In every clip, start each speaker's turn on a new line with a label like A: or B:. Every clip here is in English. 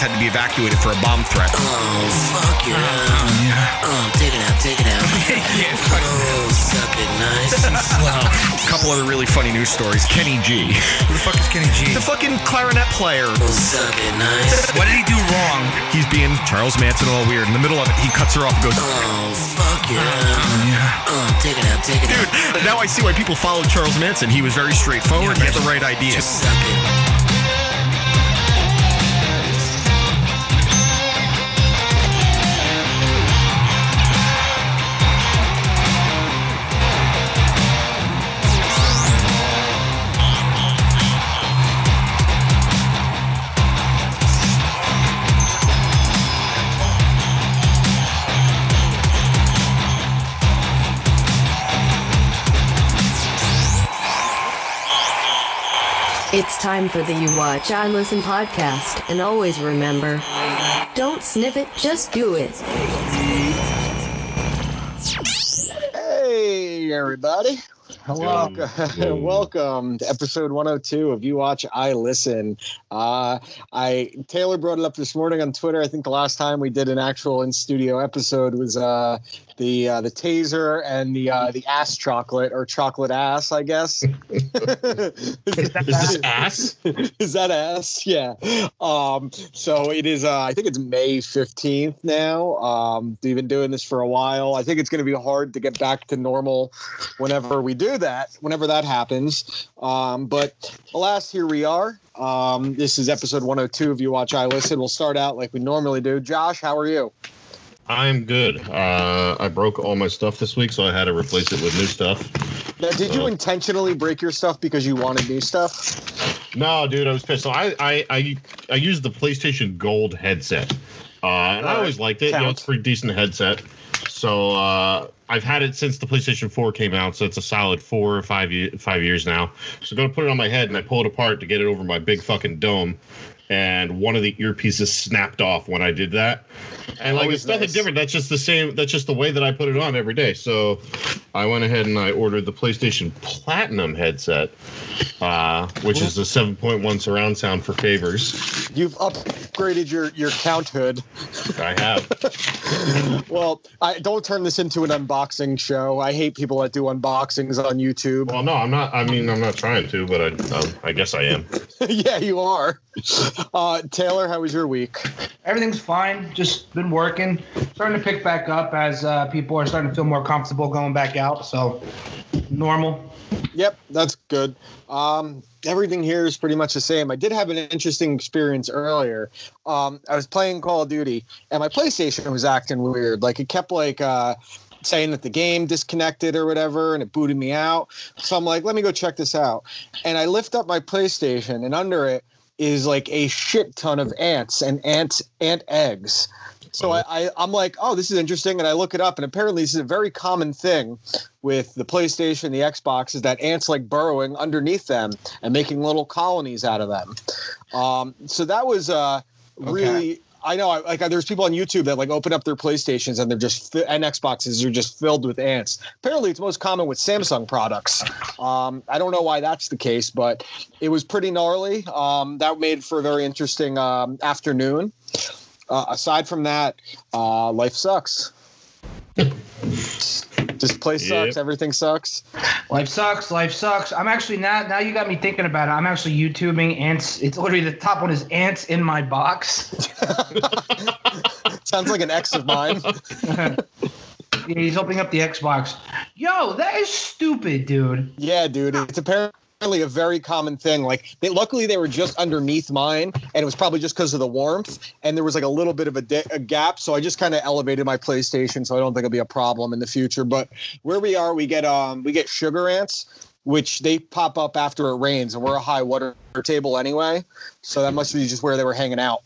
A: Uh, had to be evacuated for a bomb threat.
B: Oh, fuck yeah. Oh, take it out, take it out.
A: yeah, fuck.
B: Oh, suck it nice and slow.
A: A couple other really funny news stories. Kenny G,
C: Who the fuck is Kenny G?
A: the fucking clarinet player.
B: Oh, suck it nice.
C: What did he do wrong?
A: He's being Charles Manson all weird. In the middle of it, he cuts her off and goes,
B: Oh, fuck yeah. Oh, take it out, take it out.
A: Dude,
B: out.
A: now I see why people followed Charles Manson. He was very straightforward. he had the right idea.
B: Suck it.
D: It's time for the You Watch I Listen podcast, and always remember don't sniff it, just do it.
E: Hey, everybody. Welcome, welcome to episode 102 of You Watch, I Listen. Uh, I Taylor brought it up this morning on Twitter. I think the last time we did an actual in studio episode was uh, the uh, the taser and the uh, the ass chocolate or chocolate ass, I guess.
F: Is this ass?
E: is that ass? Yeah. Um, so it is. Uh, I think it's May fifteenth now. Um, we've been doing this for a while. I think it's going to be hard to get back to normal whenever we do that. Whenever that happens. Um, but alas, here we are. Um, this is episode one hundred two of You Watch I Listen. We'll start out like we normally do. Josh, how are you?
F: I'm good. Uh, I broke all my stuff this week, so I had to replace it with new stuff.
E: Now, did you
F: Uh,
E: intentionally break your stuff because you wanted new stuff?
F: No, dude, I was pissed. So I I I, I used the PlayStation Gold headset, uh, and I always liked it. You know, it's a pretty decent headset. So uh, I've had it since the PlayStation 4 came out, so it's a solid four or five five years now. So I'm gonna put it on my head, and I pull it apart to get it over my big fucking dome. And one of the earpieces snapped off when I did that. And like
E: Always
F: it's nothing
E: nice.
F: different. That's just the same. That's just the way that I put it on every day. So I went ahead and I ordered the PlayStation Platinum headset, uh, which is the 7.1 surround sound for favors.
E: You've upgraded your your count hood.
F: I have.
E: Well, I don't turn this into an unboxing show. I hate people that do unboxings on YouTube.
F: Well, no, I'm not. I mean, I'm not trying to, but I, um, I guess I am.
E: yeah, you are. Uh, Taylor, how was your week?
G: Everything's fine. Just been working. Starting to pick back up as uh, people are starting to feel more comfortable going back out. So, normal.
E: Yep, that's good. Um, everything here is pretty much the same. I did have an interesting experience earlier. Um, I was playing Call of Duty, and my PlayStation was acting weird. Like it kept like uh, saying that the game disconnected or whatever, and it booted me out. So I'm like, let me go check this out. And I lift up my PlayStation, and under it is like a shit ton of ants and ant ant eggs. So I, I, I'm like, oh, this is interesting, and I look it up, and apparently this is a very common thing with the PlayStation, the Xbox, is that ants like burrowing underneath them and making little colonies out of them. Um, so that was uh, really. I know, I, like, there's people on YouTube that like open up their PlayStations and they're just and Xboxes are just filled with ants. Apparently, it's most common with Samsung products. Um, I don't know why that's the case, but it was pretty gnarly. Um, that made for a very interesting um, afternoon. Uh, aside from that, uh, life sucks. Just place sucks.
F: Yep.
E: Everything sucks.
G: Life sucks. Life sucks. I'm actually now. Now you got me thinking about it. I'm actually YouTubing ants. It's literally the top one is ants in my box.
E: Sounds like an ex of mine.
G: Yeah, he's opening up the Xbox. Yo, that is stupid, dude.
E: Yeah, dude. It's apparently a very common thing. Like, they, luckily they were just underneath mine, and it was probably just because of the warmth, and there was like a little bit of a, a gap. So I just kind of elevated my PlayStation, so I don't think it'll be a problem in the future. But where we are, we get um we get sugar ants, which they pop up after it rains, and we're a high water table anyway. So that must be just where they were hanging out.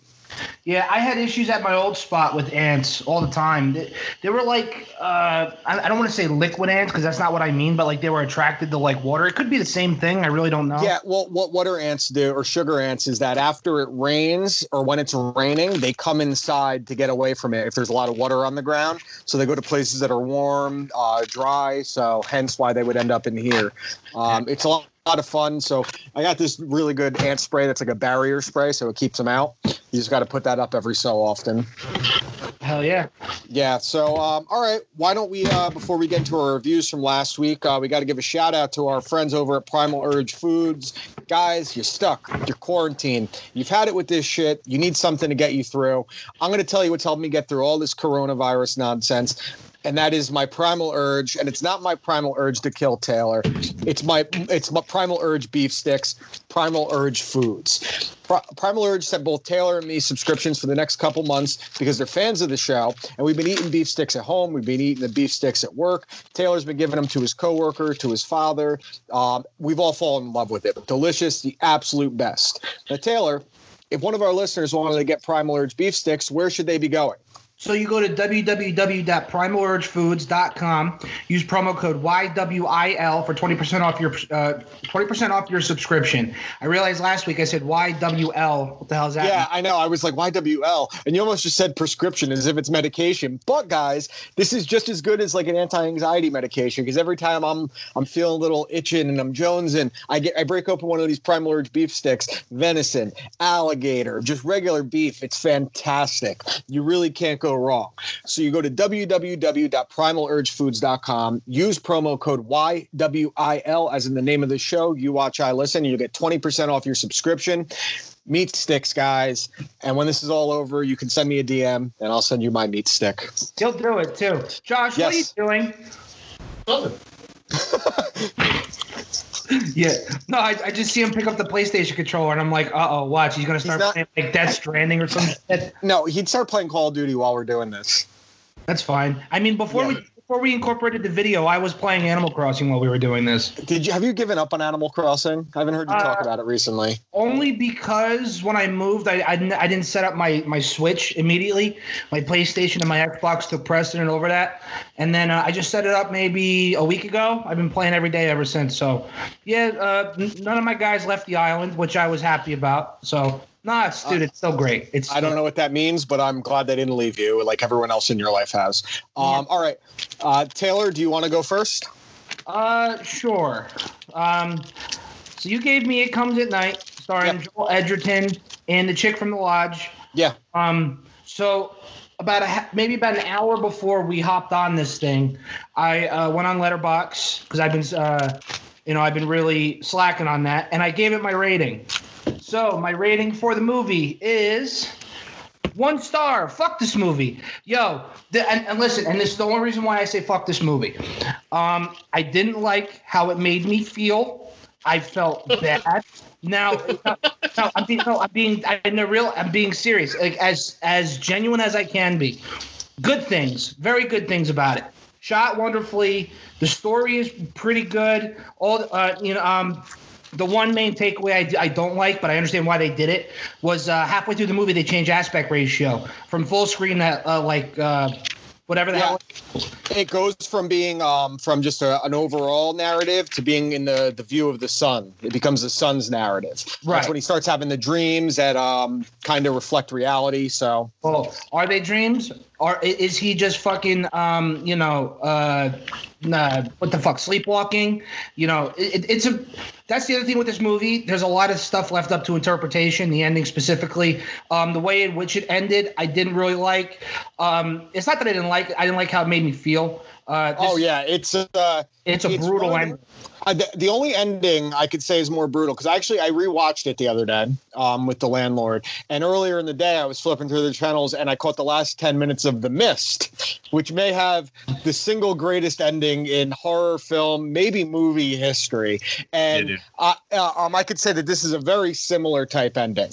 G: Yeah, I had issues at my old spot with ants all the time. They, they were like, uh, I, I don't want to say liquid ants because that's not what I mean, but like they were attracted to like water. It could be the same thing. I really don't know.
E: Yeah, well, what water ants do or sugar ants is that after it rains or when it's raining, they come inside to get away from it if there's a lot of water on the ground. So they go to places that are warm, uh, dry. So hence why they would end up in here. Um, it's a lot, lot of fun. So I got this really good ant spray that's like a barrier spray, so it keeps them out. You just got to put that up every so often.
G: Hell yeah.
E: Yeah. So, um, all right. Why don't we, uh, before we get into our reviews from last week, uh, we got to give a shout out to our friends over at Primal Urge Foods. Guys, you're stuck. You're quarantined. You've had it with this shit. You need something to get you through. I'm going to tell you what's helped me get through all this coronavirus nonsense. And that is my primal urge, and it's not my primal urge to kill Taylor. It's my it's my primal urge beef sticks, primal urge foods. Pri- Primal Urge sent both Taylor and me subscriptions for the next couple months because they're fans of the show, and we've been eating beef sticks at home. We've been eating the beef sticks at work. Taylor's been giving them to his coworker, to his father. Um, we've all fallen in love with it. Delicious, the absolute best. Now, Taylor, if one of our listeners wanted to get Primal Urge beef sticks, where should they be going?
G: So you go to www.primalurgefoods.com. Use promo code YWIL for 20% off your uh, 20% off your subscription. I realized last week I said YWL. What the hell is that?
E: Yeah, I know. I was like, YWL. And you almost just said prescription as if it's medication. But guys, this is just as good as like an anti-anxiety medication because every time I'm I'm feeling a little itching and I'm jonesing, I get I break open one of these primal urge beef sticks, venison, alligator, just regular beef. It's fantastic. You really can't go wrong. So you go to www.primalurgefoods.com, use promo code YWIL as in the name of the show. You watch, I listen. You get 20% off your subscription meat sticks, guys. And when this is all over, you can send me a DM and I'll send you my meat stick.
G: He'll do it too. Josh,
E: Yes.
G: what are you doing? yeah. No, I, I just see him pick up the PlayStation controller and I'm like, uh oh, watch. He's going to start
E: not-
G: playing like Death Stranding or something. shit.
E: No, he'd start playing Call of Duty while we're doing this.
G: That's fine. I mean, before
E: Yeah.
G: we before we incorporated the video, I was playing Animal Crossing while we were doing this.
E: Did you have you given up on Animal Crossing? I haven't heard you talk
G: Uh,
E: about it recently.
G: Only because when I moved, I, I, didn't- I didn't set up my, my Switch immediately. My PlayStation and my Xbox took precedent over that. And then uh, I just set it up maybe a week ago. I've been playing every day ever since. So, yeah, uh, n- none of my guys left the island, which I was happy about. So, nah, dude, it's so great. It's
E: I don't know what that means, but I'm glad they didn't leave you like everyone else in your life has. Um, All right. Uh, Taylor, do you want to go first?
G: Uh, sure. Um, so you gave me "It Comes at Night," starring
E: Yep.
G: Joel Edgerton and the chick from the lodge.
E: Yeah.
G: Um, so about a ha- maybe about an hour before we hopped on this thing, I uh, went on Letterboxd because I've been, uh, you know, I've been really slacking on that, and I gave it my rating. So my rating for the movie is one star. Fuck this movie, yo. The, and, and listen, and this is the only reason why I say fuck this movie. Um, I didn't like how it made me feel. I felt bad. Now, no, no, I'm being, no, I'm being, I'm the real, I'm being serious, like as as genuine as I can be. Good things, very good things about it. Shot wonderfully. The story is pretty good. All, uh, you know, um, the one main takeaway I, I don't like, but I understand why they did it, was uh, halfway through the movie they changed aspect ratio from full screen to uh, like uh, whatever the
E: Yeah.
G: hell.
E: It goes from being um, from just a, an overall narrative to being in the, the view of the son. It becomes the son's narrative.
G: Right.
E: That's when he starts having the dreams that um, kind of reflect reality. So
G: Well, are they dreams? Or is he just fucking, um, you know, uh, nah, what the fuck, sleepwalking? You know, it, it's a. That's the other thing with this movie. There's a lot of stuff left up to interpretation. The ending specifically, um, the way in which it ended, I didn't really like. Um, it's not that I didn't like it. I didn't like how it made me feel. Uh, this-
E: Oh yeah, it's uh,
G: it's a
E: it's
G: brutal
E: one of the, the only ending I could say is more brutal because actually I rewatched it the other day um, with the landlord, and earlier in the day I was flipping through the channels and I caught the last ten minutes of The Mist, which may have the single greatest ending in horror film, maybe movie history, and
F: dude.
E: uh, uh, um, I could say that this is a very similar type ending.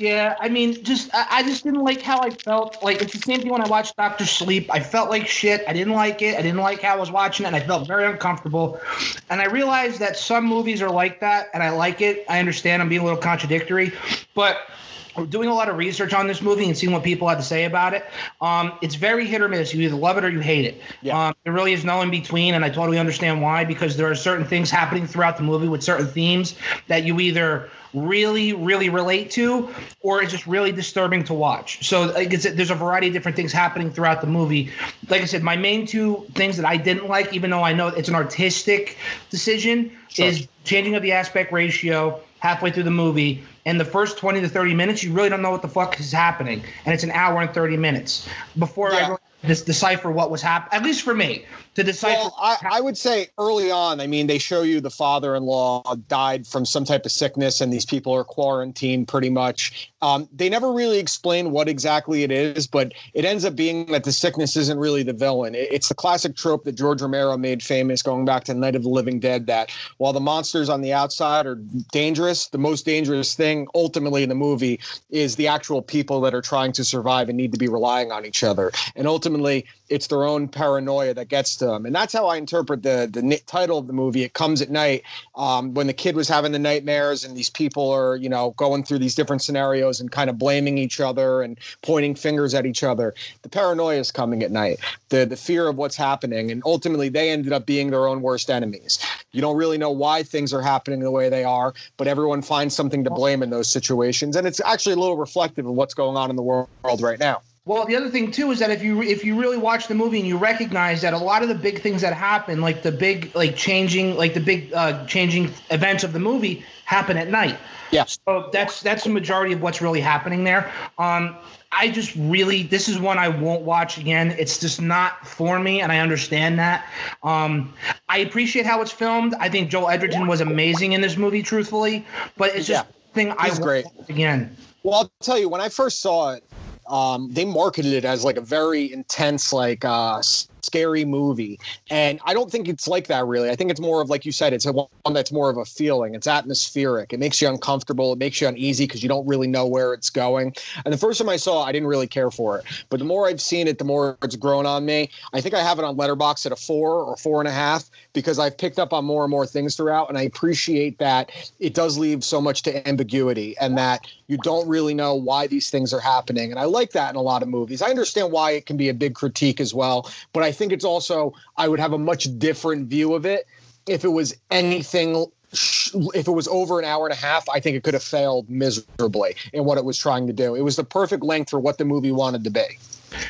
G: Yeah, I mean, just I, I just didn't like how I felt. Like it's the same thing when I watched Doctor Sleep. I felt like shit. I didn't like it. I didn't like how I was watching it. And I felt very uncomfortable. And I realized that some movies are like that, and I like it. I understand I'm being a little contradictory, but doing a lot of research on this movie and seeing what people had to say about it. Um, it's very hit or miss. You either love it or you hate it.
E: Yeah.
G: Um, there really is no in between, and I totally understand why because there are certain things happening throughout the movie with certain themes that you either really, really relate to, or it's just really disturbing to watch. So like I said, there's a variety of different things happening throughout the movie. Like I said, my main two things that I didn't like, even though I know it's an artistic decision, is changing of the aspect ratio halfway through the movie. And the first 20 to 30 minutes, you really don't know what the fuck is happening. And it's an hour and 30 minutes before I
E: Yeah.
G: really dis- decipher what was happening, at least for me, to decipher.
E: Well, I, I would say early on, I mean, they show you the father-in-law died from some type of sickness, and these people are quarantined pretty much. Um, they never really explain what exactly it is, but it ends up being that the sickness isn't really the villain. It- it's the classic trope that George Romero made famous, going back to Night of the Living Dead. That while the monsters on the outside are dangerous, the most dangerous thing ultimately in the movie is the actual people that are trying to survive and need to be relying on each other. And ultimately, it's their own paranoia that gets to them. And that's how I interpret the the title of the movie. It comes at night um, when the kid was having the nightmares, and these people are you know going through these different scenarios and kind of blaming each other and pointing fingers at each other. The paranoia is coming at night. The the fear of what's happening, and ultimately they ended up being their own worst enemies. You don't really know why things are happening the way they are, but everyone finds something to blame in those situations, and it's actually a little reflective of what's going on in the world right now.
G: Well, the other thing too is that if you if you really watch the movie and you recognize that a lot of the big things that happen, like the big like changing like the big uh, changing events of the movie, happen at night.
E: Yeah.
G: So that's that's the majority of what's really happening there. Um, I just really this is one I won't watch again. It's just not for me, and I understand that. Um, I appreciate how it's filmed. I think Joel Edgerton was amazing in this movie, truthfully, but it's just
E: Yeah.
G: thing I won't
E: great.
G: watch again.
E: Well, I'll tell you, when I first saw it, um, they marketed it as like a very intense, like uh, scary movie, and I don't think it's like that really. I think it's more of like you said, it's a one that's more of a feeling. It's atmospheric. It makes you uncomfortable. It makes you uneasy because you don't really know where it's going. And the first time I saw, it, I didn't really care for it, but the more I've seen it, the more it's grown on me. I think I have it on Letterboxd at a four or four and a half because I've picked up on more and more things throughout, and I appreciate that it does leave so much to ambiguity and that you don't really know why these things are happening. And I like that in a lot of movies. I understand why it can be a big critique as well, but I think it's also I would have a much different view of it if it was anything if it was over an hour and a half, I think it could have failed miserably in what it was trying to do. It was the perfect length for what the movie wanted to be.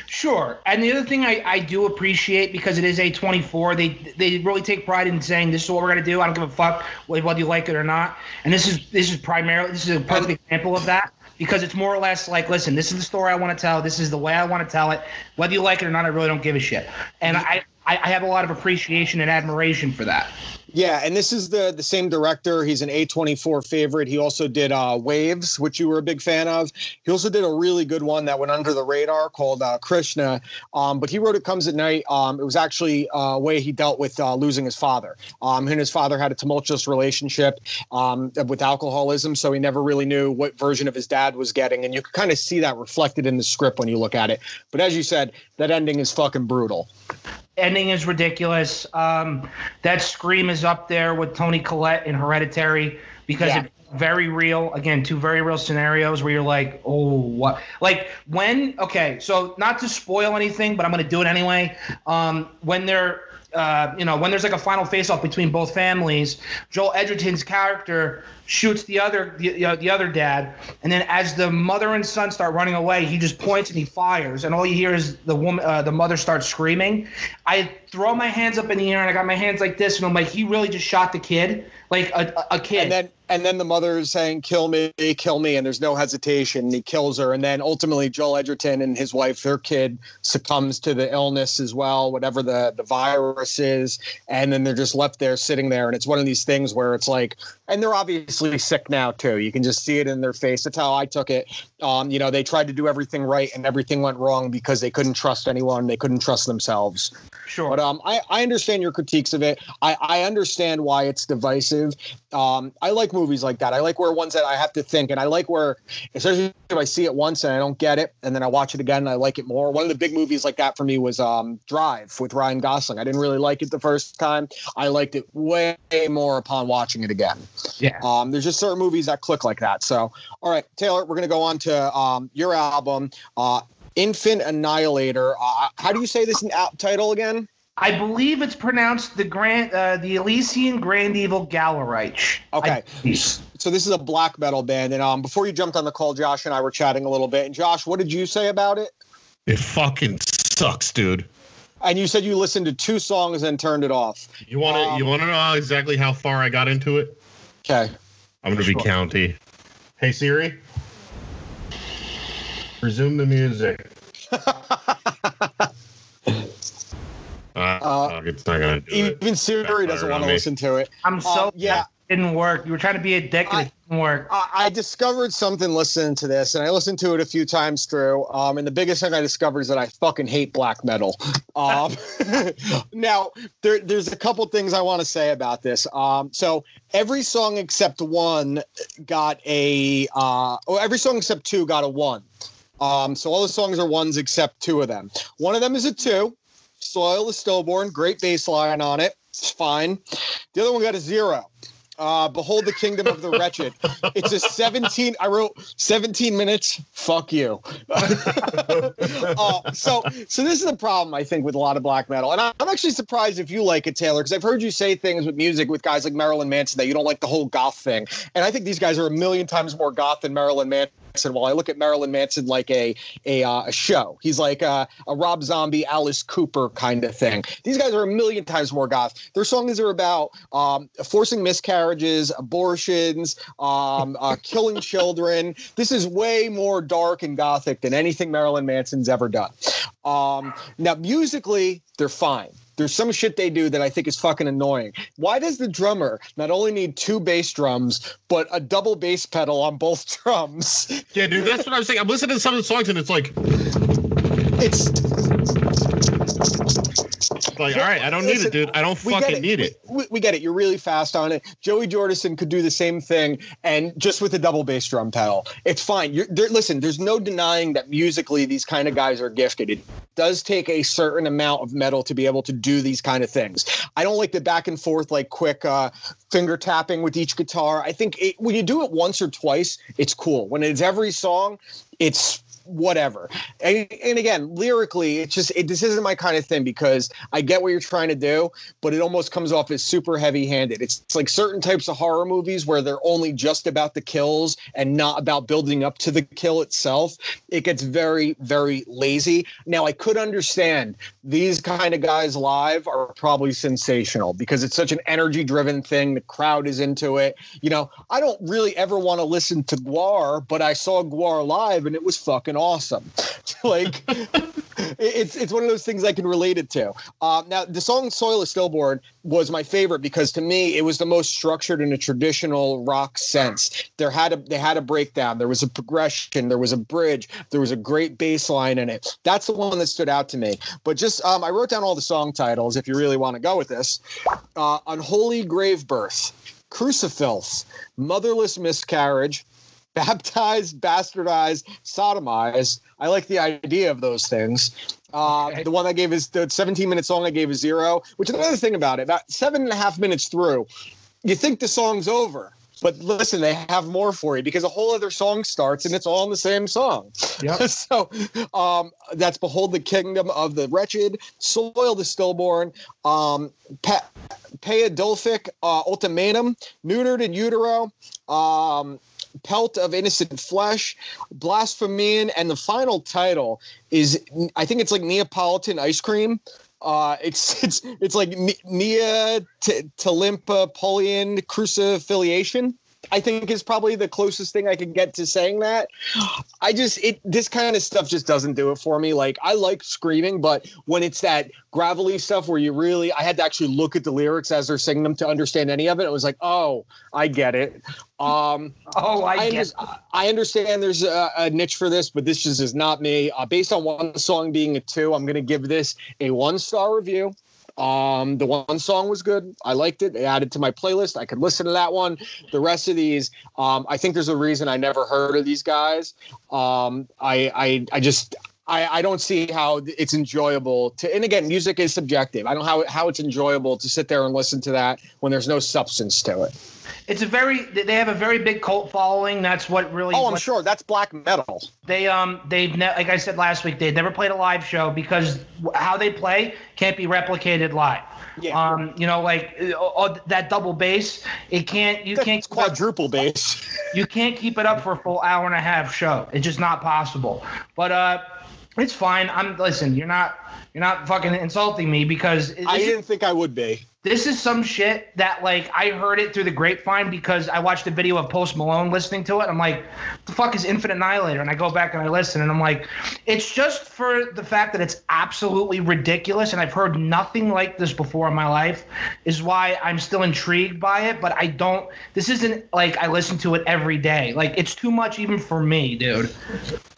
G: Sure. And the other thing I, I do appreciate because it is A24, they they really take pride in saying this is what we're gonna do. I don't give a fuck whether you like it or not. And this is this is primarily this is a perfect example of that because it's more or less like, listen, this is the story I want to tell. This is the way I want to tell it. Whether you like it or not, I really don't give a shit. And I I, I have a lot of appreciation and admiration for that.
E: Yeah, and this is the the same director. He's an A24 favorite. He also did uh, Waves, which you were a big fan of. He also did a really good one that went under the radar called uh, Krisha. Um, but he wrote It Comes at Night. Um, it was actually uh, a way he dealt with uh, losing his father. Um, he and his father had a tumultuous relationship um, with alcoholism, so he never really knew what version of his dad was getting. And you can kind of see that reflected in the script when you look at it. But as you said, that ending is fucking brutal.
G: Ending is ridiculous. Um, that scream is up there with Toni Collette in Hereditary because
E: Yeah.
G: it's very real. Again, two very real scenarios where you're like, oh, what? Like when? Okay, so not to spoil anything, but I'm gonna do it anyway. Um, when they're uh, you know, when there's like a final face-off between both families, Joel Edgerton's character shoots the other, the, you know, the other dad, and then as the mother and son start running away, he just points and he fires, and all you hear is the woman, uh, the mother starts screaming. I throw my hands up in the air and I got my hands like this, and I'm like, he really just shot the kid, like a, a kid.
E: And then and then the mother is saying, "Kill me, kill me," and there's no hesitation. And he kills her, and then ultimately Joel Edgerton and his wife, their kid, succumbs to the illness as well, whatever the the virus is, and then they're just left there sitting there, and it's one of these things where it's like, and they're obviously sick now too. You can just see it in their face. That's how I took it. Um, you know, they tried to do everything right, and everything went wrong because they couldn't trust anyone. They couldn't trust themselves.
G: Sure.
E: But um, I, I understand your critiques of it. I, I understand why it's divisive. Um, I like movies like that. I like where ones that I have to think, and I like where, especially if I see it once and I don't get it, and then I watch it again and I like it more. One of the big movies like that for me was um, Drive with Ryan Gosling. I didn't really like it the first time. I liked it way more upon watching it again.
G: yeah.
E: Um, there's just certain movies that click like that. So, all right, Taylor, we're gonna go on to um, your album, uh, Infant Annihilator. Uh, how do you say this in title again?
G: I believe it's pronounced the Grand, uh, the Elysian Grandeval Galerich.
E: Okay.
G: I-
E: So this is a black metal band, and um, before you jumped on the call, Josh and I were chatting a little bit. And Josh, what did you say about it?
F: It fucking sucks, dude.
E: And you said you listened to two songs and turned it off.
F: You want to
E: Um,
F: you want to know exactly how far I got into it?
E: Okay.
F: I'm gonna be county. Hey Siri, resume the music. Uh, fuck, it's not gonna do it.
E: Even Siri doesn't want to listen to it.
G: I'm so
E: Um, yeah.
G: It didn't work. You were trying to be a dick and
E: I-
G: it didn't work.
E: I I discovered something listening to this, and I listened to it a few times through. Um, and the biggest thing I discovered is that I fucking hate black metal. Um, now, there, there's a couple things I want to say about this. Um, so every song except one got a, uh, or every song except two got a one. Um, so all the songs are ones except two of them. One of them is a two. Soil is stillborn. Great baseline on it. It's fine. The other one got a zero. Uh, Behold the Kingdom of the Wretched. It's a 17. I wrote 17 minutes. Fuck you. uh, so, so this is the problem I think with a lot of black metal, and I'm actually surprised if you like it, Taylor, because I've heard you say things with music with guys like Marilyn Manson that you don't like the whole goth thing, and I think these guys are a million times more goth than Marilyn Manson. And while I look at Marilyn Manson like a a, uh, a show, he's like a, a Rob Zombie, Alice Cooper kind of thing. These guys are a million times more goth. Their songs are about um, forcing miscarriages, abortions, um, uh, killing children. This is way more dark and gothic than anything Marilyn Manson's ever done. Um, now, musically, they're fine. There's some shit they do that I think is fucking annoying. Why does the drummer not only need two bass drums, but a double bass pedal on both drums?
F: Yeah, dude, that's what I was saying. I'm listening to some of the songs and it's like,
E: It's
F: like, all right, I don't need
E: Listen,
F: it, dude. I don't fucking need it.
E: We, we get it. You're really fast on it. Joey Jordison could do the same thing, and just with a double bass drum pedal, it's fine. You're there, listen. There's no denying that musically these kind of guys are gifted. It does take a certain amount of metal to be able to do these kind of things. I don't like the back and forth, like quick uh, finger tapping with each guitar. I think it, when you do it once or twice, it's cool. When it's every song, it's whatever. And, and again, lyrically, it's just it, this isn't my kind of thing because I get what you're trying to do, but it almost comes off as super heavy-handed. It's, it's like certain types of horror movies where they're only just about the kills and not about building up to the kill itself. It gets very, very lazy. Now, I could understand these kind of guys live are probably sensational because it's such an energy-driven thing. The crowd is into it. You know, I don't really ever want to listen to Gwar, but I saw Gwar live and it was fucking awesome. like it's it's one of those things I can relate it to. Um, now the song "Soil is Stillborn" was my favorite because to me it was the most structured in a traditional rock sense. There had a they had a breakdown, there was a progression, there was a bridge, there was a great bass line in it. That's the one that stood out to me. But just um, I wrote down all the song titles if you really want to go with this. Uh, Unholy Grave Birth, Crucifilth, Motherless Miscarriage, baptized, bastardized, sodomized. I like the idea of those things. Uh,
G: Okay.
E: The one I gave is the 17 minute song I gave is zero, which is another thing about it. About seven and a half minutes through, you think the song's over. But listen, they have more for you because a whole other song starts and it's all in the same song.
G: Yep.
E: so um, that's Behold the Kingdom of the Wretched, Soil the Stillborn, um, pa- Paedolphic uh, Ultimatum, Neutered in Utero, um, Pelt of Innocent Flesh, Blasphemian, and the final title is I think it's like Neapolitan ice cream. Uh, it's it's it's like T- Talimpa Polian Crucifiliation. I think is probably the closest thing I could get to saying that. I just it this kind of stuff just doesn't do it for me. Like I like screaming, but when it's that gravelly stuff where you really I had to actually look at the lyrics as they're singing them to understand any of it. It was like, oh, I get it. Um,
G: Oh, I,
E: I,
G: get.
E: under- I understand there's a, a niche for this, but this just is not me. Uh, based on one song being a two, I'm going to give this a one star review. Um, the one song was good. I liked it. I added to my playlist. I could listen to that one. The rest of these, um, I think there's a reason I never heard of these guys. Um, I, I, I just, I, I don't see how it's enjoyable to. And again, music is subjective. I don't know how how it's enjoyable to sit there and listen to that when there's no substance to it.
G: It's a very. They have a very big cult following. That's what really.
E: Oh, I'm
G: what-
E: sure that's black metal.
G: They um they've ne- like I said last week they've never played a live show because how they play can't be replicated live.
E: Yeah.
G: Um, you know, like uh, uh, that double bass, it can't. You can't.
E: It's quadruple bass.
G: You can't keep it up for a full hour and a half show. It's just not possible. But uh, it's fine. I'm listen. You're not. You're not fucking insulting me because
E: I didn't think I would be.
G: This is some shit that like I heard it through the grapevine because I watched a video of Post Malone listening to it. I'm like, the fuck is Infant Annihilator? And I go back and I listen and I'm like, it's just for the fact that it's absolutely ridiculous and I've heard nothing like this before in my life is why I'm still intrigued by it. But I don't. This isn't like I listen to it every day. Like it's too much even for me, dude.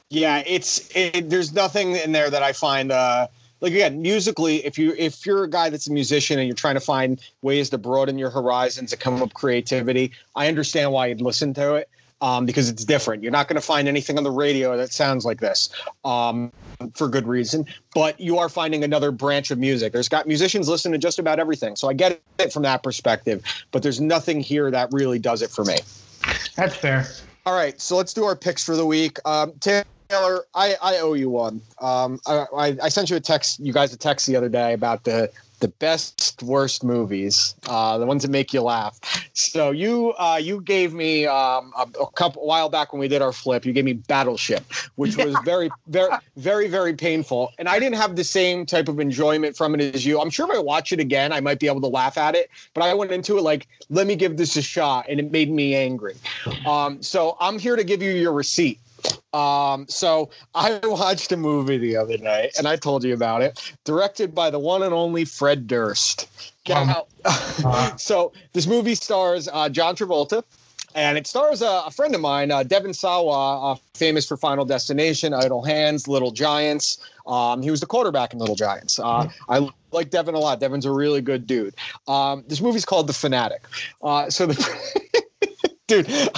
E: Yeah, it's it, there's nothing in there that I find uh like again musically if you if you're a guy that's a musician and you're trying to find ways to broaden your horizons to come up creativity, I understand why you'd listen to it. Um, because it's different. You're not going to find anything on the radio that sounds like this um, for good reason. But you are finding another branch of music. There's got musicians listen to just about everything, so I get it from that perspective. But there's nothing here that really does it for me.
G: That's fair.
E: All right, so let's do our picks for the week. Um, Taylor, I, I owe you one. Um, I, I, I sent you a text, you guys a text the other day about the the best worst movies, uh, the ones that make you laugh. So you uh, you gave me um, a, a couple a while back when we did our flip. You gave me Battleship, which was very very very very painful, and I didn't have the same type of enjoyment from it as you. I'm sure if I watch it again, I might be able to laugh at it, but I went into it like, let me give this a shot, and it made me angry. Um, so I'm here to give you your receipt. Um, so I watched a movie the other night, and I told you about it. Directed by the one and only Fred Durst. Now, so this movie stars uh, John Travolta. And it stars a, a friend of mine, uh, Devon Sawa, uh, famous for Final Destination, Idle Hands, Little Giants. Um, he was the quarterback in Little Giants. Uh, I like Devin a lot. Devon's a really good dude. Um, this movie's called The Fanatic. Uh, so the dude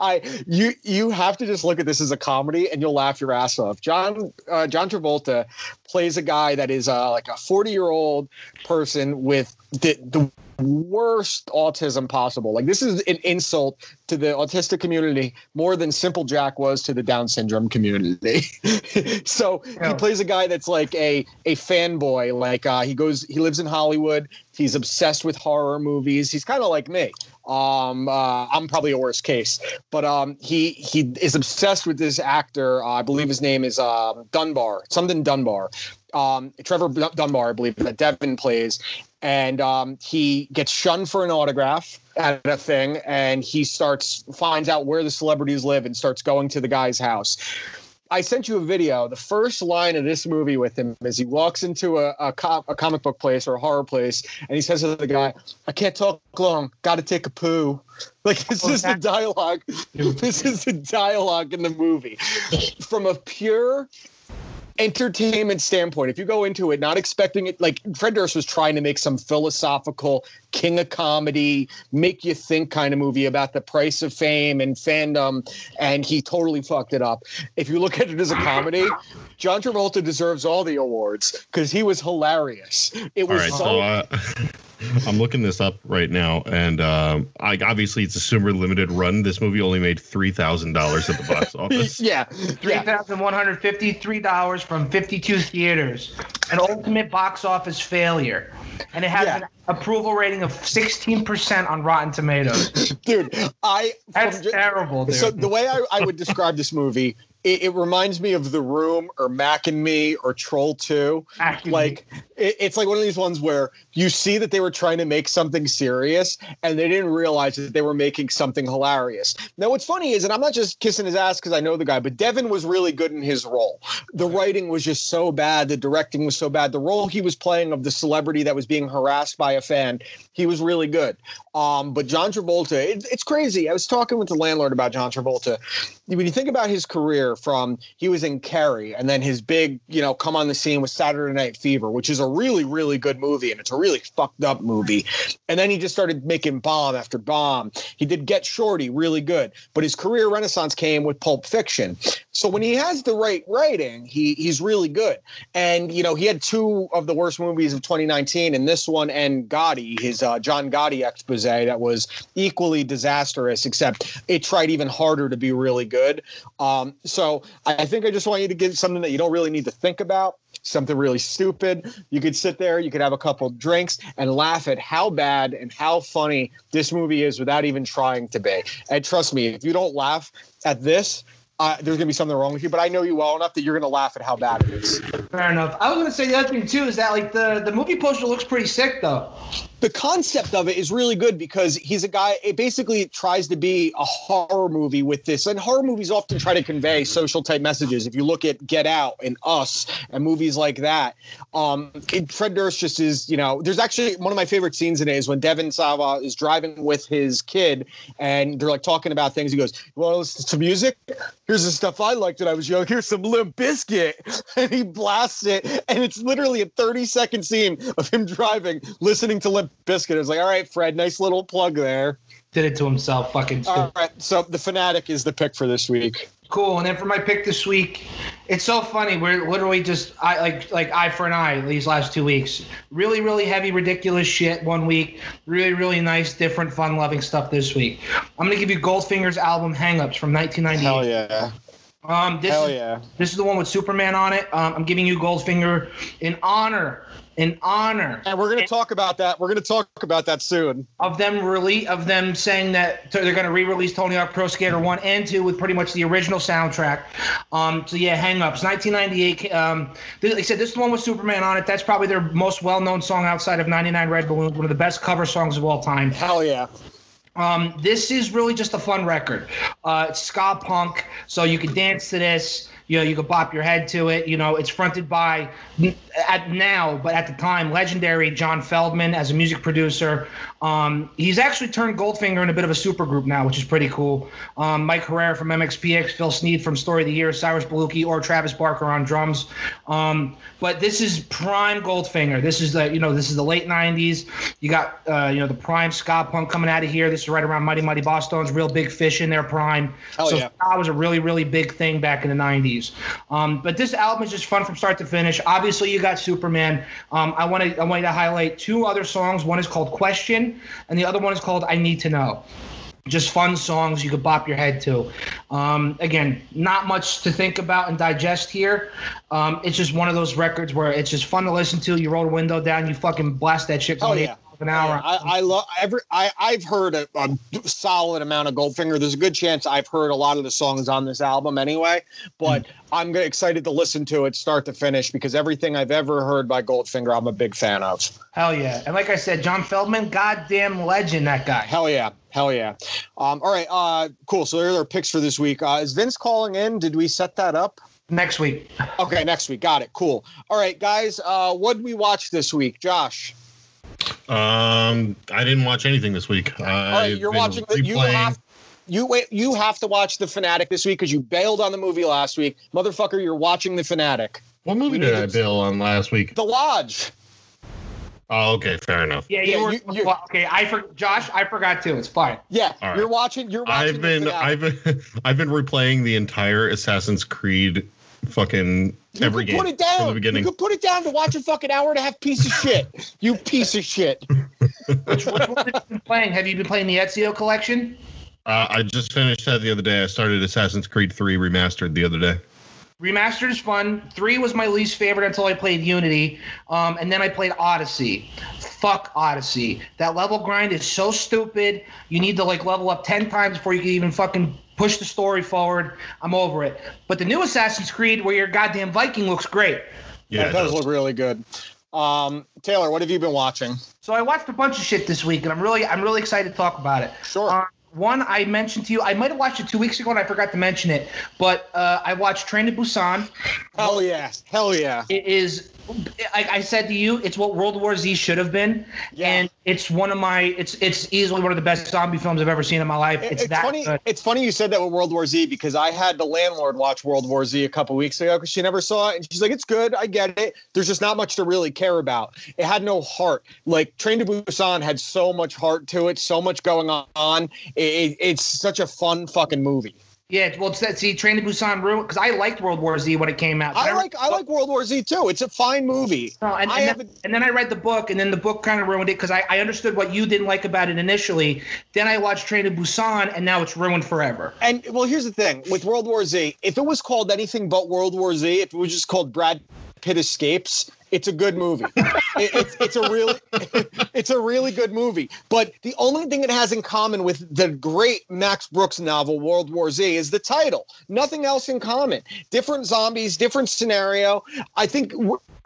E: i you you have to just look at this as a comedy and you'll laugh your ass off. John uh, john travolta plays a guy that is uh, like a 40 year old person with the, the worst autism possible. Like this is an insult to the autistic community more than simple jack was to the down syndrome community. So he plays a guy that's like a a fanboy. Like uh, he goes he lives in hollywood. He's obsessed with horror movies. He's kind of like me. Um uh, i'm probably a worse case. But um he he is obsessed with this actor. Uh, i believe his name is um dunbar something dunbar um trevor dunbar i believe that devin plays and um, he gets shunned for an autograph at a thing and he starts finds out where the celebrities live and starts going to the guy's house I sent you a video. The first line of this movie with him is he walks into a, a, a comic book place or a horror place, and he says to the guy, "I can't talk long. Got to take a poo." Like this is the dialogue. This is the dialogue in the movie, from a pure entertainment standpoint. If you go into it not expecting it, like Fred Durst was trying to make some philosophical king of comedy, make you think kind of movie about the price of fame and fandom, and he totally fucked it up. If you look at it as a comedy, John Travolta deserves all the awards because he was hilarious. It was
F: right,
E: so.
F: so uh, I'm looking this up right now, and um, I, obviously it's a super limited run. This movie only made three thousand dollars at the box office.
E: yeah,
G: Three
E: yeah.
G: thousand one hundred fifty-three dollars from fifty-two theaters, an ultimate box office failure, and it has
E: Yeah.
G: an approval rating of sixteen percent on Rotten Tomatoes.
E: dude. I
G: That's
E: from
G: terrible, dude.
E: So the way I, I would describe this movie, it, it reminds me of The Room or Mac and Me or Troll Two.
G: Mac and
E: Like it, it's like one of these ones where you see that they were trying to make something serious and they didn't realize that they were making something hilarious. Now, what's funny is, and I'm not just kissing his ass because I know the guy, but Devon was really good in his role. The writing was just so bad, the directing was so bad. The role he was playing of the celebrity that was being harassed by a fan, he was really good. Um, but John Travolta, it, it's crazy. I was talking with the landlord about John Travolta. When you think about his career from he was in Carrie and then his big, you know, come on the scene with Saturday Night Fever, which is a really, really good movie and it's a really fucked up movie. And then he just started making bomb after bomb. He did Get Shorty, really good. But his career renaissance came with Pulp Fiction. So when he has the right writing, he he's really good. And you know, he had two of the worst movies of 2019, and this one and Gotti, his uh, John Gotti expose that was equally disastrous, except it tried even harder to be really good. Um, so I think I just want you to get something that you don't really need to think about something really stupid. You could sit there, you could have a couple drinks and laugh at how bad and how funny this movie is without even trying to be. And trust me, if you don't laugh at this, uh, there's gonna be something wrong with you. But I know you well enough that you're gonna laugh at how bad it is.
G: Fair enough. I was gonna say the other thing too is that like the the movie poster looks pretty sick though.
E: The concept of it is really good because he's a guy. It basically tries to be a horror movie with this, and horror movies often try to convey social type messages. If you look at Get Out and Us and movies like that, um, it, Fred Durst just is. You know, there's actually one of my favorite scenes in it is when Devon Sawa is driving with his kid, and they're like talking about things. He goes, "Well, listen to music." Here's the stuff I liked when I was young. Here's some Limp Bizkit. And he blasts it. And it's literally a 30 second scene of him driving, listening to Limp Bizkit. It's like, all right, Fred, nice little plug there.
G: Did it to himself, fucking.
E: All right. So the Fanatic is the pick for this week.
G: Cool. And then for my pick this week, it's so funny. We're literally just I like like eye for an eye these last two weeks. Really, really heavy, ridiculous shit one week. Really, really nice, different, fun loving stuff this week. I'm gonna give you Goldfinger's album Hangups from 1998.
E: Hell yeah.
G: Um, this
E: Hell
G: is,
E: yeah.
G: This is the one with Superman on it. Um, I'm giving you Goldfinger in honor, in honor
E: And we're gonna talk about that. We're gonna talk about that soon.
G: of them rele- of them saying that they're going to re-release Tony Hawk Pro Skater one and two with pretty much the original soundtrack. Um, so yeah, Hang Ups, 1998. Um, like I said, this is the one with Superman on it. That's probably their most well-known song outside of 99 Red Balloons, one of the best cover songs of all time.
E: Hell yeah.
G: Um, this is really just a fun record. Uh, it's ska punk, so you can dance to this. You know, you can bop your head to it. You know, it's fronted by at now, but at the time, legendary John Feldmann as a music producer. Um, he's actually turned Goldfinger in a bit of a supergroup now, which is pretty cool. Um, Mike Herrera from MXPX, Phil Sneed from Story of the Year, Cyrus Bolooki or Travis Barker on drums. Um, but this is prime Goldfinger. This is the you know this is the late '90s. You got uh, you know the prime ska punk coming out of here. This is right around Mighty Mighty Bosstones Reel Big Fish in their prime.
E: Hell
G: so
E: yeah.
G: ska was a really really big thing back in the '90s. Um, but this album is just fun from start to finish. Obviously, you got Superman. Um, I want to I want to highlight two other songs. One is called Question, and the other one is called I Need to Know just fun songs you could bop your head to. Um, again, not much to think about and digest here. Um, it's just one of those records where it's just fun to listen to. You roll the window down, you fucking blast that shit
E: Oh yeah.
G: Miles an hour.
E: I, I love every. I I've heard a, a solid amount of Goldfinger. There's a good chance I've heard a lot of the songs on this album anyway. But I'm excited to listen to it start to finish because everything I've ever heard by Goldfinger, I'm a big fan of.
G: Hell yeah! And like I said, John Feldmann, goddamn legend, that guy.
E: Hell yeah, hell yeah. Um, all right, uh, cool. So there are our picks for this week. Uh, is Vince calling in? Did we set that up?
G: Next week,
E: Okay, next week. Got it. Cool. All right, guys. Uh, what did we watch this week, Josh?
F: Um, I didn't watch anything this week.
E: All right, you're watching. The, you have. You wait. You have to watch the Fanatic this week because you bailed on the movie last week, motherfucker. You're watching the Fanatic.
F: What movie
E: we
F: did I bail on last week?
E: The Lodge.
F: Oh, okay, fair enough.
G: yeah, you
E: Yeah,
G: were
E: you- you-
G: well, okay. I for Josh, I forgot too. It's fine.
E: Yeah,
F: All right.
E: you're watching. You're watching.
F: I've been I've been I've been replaying the entire Assassin's Creed fucking
E: You
F: every game
E: put it down.
F: from the beginning.
E: You could put it down to watch a fucking hour and a half piece of shit. You piece of shit.
G: Which, which one have you been playing? Have you been playing the Ezio collection?
F: Uh, I just finished that the other day. I started Assassin's Creed 3 remastered the other day.
G: Remastered is fun. Three was my least favorite until I played Unity, um, and then I played Odyssey. Fuck Odyssey. That level grind is so stupid. You need to like level up ten times before you can even fucking push the story forward. I'm over it. But the new Assassin's Creed, where your goddamn Viking looks great.
F: Yeah,
E: that
F: it
E: does
F: does.
E: look really good. Um, Taylor, what have you been watching?
G: So I watched a bunch of shit this week, and I'm really I'm really excited to talk about it.
E: Sure.
G: Uh, one I mentioned to you, I might have watched it two weeks ago, and I forgot to mention it. But uh, I watched Train to Busan.
E: Hell yeah, hell yeah.
G: It is, like I said to you, it's what World War Z should have been,
E: Yeah.
G: and it's one of my it's it's easily one of the best zombie films I've ever seen in my life. It's,
E: It's,
G: that
E: funny.
G: good.
E: It's funny you said that with World War Z because I had the landlord watch World War Z a couple weeks ago because she never saw it and she's like, "It's good, I get it. There's just not much to really care about. It had no heart. Like Train to Busan had so much heart to it, so much going on. It, it- it's such a fun fucking movie.
G: Yeah, well, see, Train to Busan ruined because I liked World War Z when it came out.
E: I
G: But
E: like I like World War Z too. It's a fine movie.
G: No, and, and, then, and then I read the book, and then the book kind of ruined it because I, I understood what you didn't like about it initially. Then I watched Train to Busan, and now it's ruined forever.
E: And well, here's the thing with World War Z. If it was called anything but World War Z, if it was just called Brad Pitt Escapes, it's a good movie. It- it's it's a really it's a really good movie. But the only thing it has in common with the great Max Brooks novel World War Z is the title. Nothing else in common. Different zombies, different scenario. I think.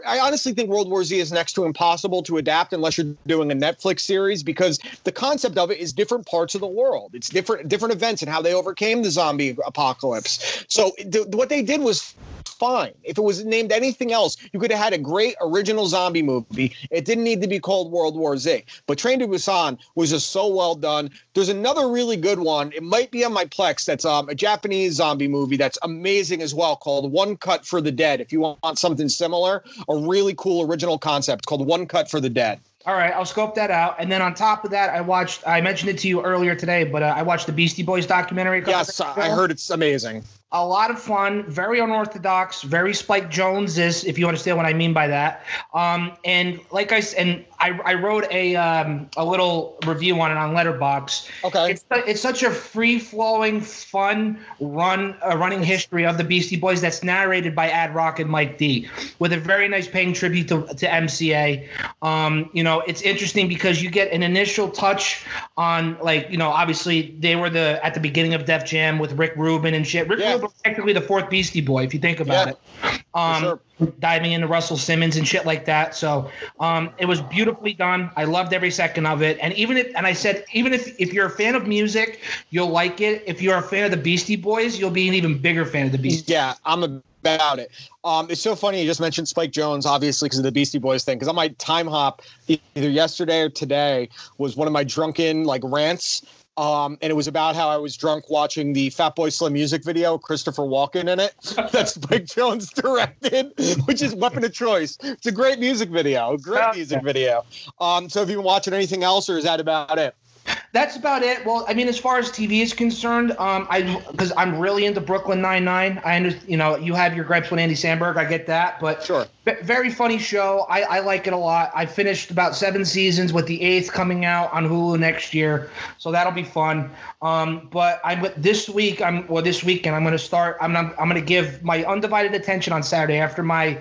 E: I honestly think World War Z is next to impossible to adapt unless you're doing a Netflix series because the concept of it is different parts of the world. It's different different events and how they overcame the zombie apocalypse. So th- what they did was fine. If it was named anything else, you could have had a great original zombie movie. It didn't need to be called World War Z. But Train to Busan was just so well done. There's another really good one. It might be on my Plex. That's um, a Japanese zombie movie that's amazing as well, called One Cut for the Dead. If you want something similar, a really cool original concept called One Cut for the Dead.
G: All right, I'll scope that out. And then on top of that, I watched. I mentioned it to you earlier today, but uh, I watched the Beastie Boys documentary.
E: Yes, I heard it's amazing.
G: A lot of fun, very unorthodox, very Spike Jonze is, if you understand what I mean by that. Um, and like I and I, I wrote a um, a little review on it on Letterboxd.
E: Okay.
G: It's it's such a free flowing, fun run uh, running history of the Beastie Boys that's narrated by Ad Rock and Mike D, with a very nice paying tribute to, to MCA. Um, you know, it's interesting because you get an initial touch on like you know obviously they were the at the beginning of Def Jam with Rick Rubin and shit. Rick
E: Yeah.
G: Was technically the fourth Beastie Boy if you think about
E: Yeah.
G: it. Um,
E: sure.
G: diving into Russell Simmons and shit like that. So um, it was beautifully done. I loved every second of it. And even if, and I said, even if if you're a fan of music, you'll like it. If you're a fan of the Beastie Boys, you'll be an even bigger fan of the Beastie.
E: Yeah, I'm about it. Um, it's so funny you just mentioned Spike Jonze, obviously because of the Beastie Boys thing. Because on my time hop, either yesterday or today, was one of my drunken like rants. Um, and it was about how I was drunk watching the Fatboy Slim music video, Christopher Walken in it, that Spike Jonze directed, which is Weapon of Choice. It's a great music video, great music video. Um, so have you been watching anything else, or is that about it?
G: That's about it. Well, I mean, as far as TV is concerned, um, I because I'm really into Brooklyn Nine Nine. I understand, you know, you have your gripes with Andy Samberg. I get that, but
E: Sure.
G: v- very funny show. I, I like it a lot. I finished about seven seasons with the eighth coming out on Hulu next year, so that'll be fun. Um, but I am this week, I'm well this weekend, I'm going to start. I'm I'm, I'm going to give my undivided attention on Saturday after my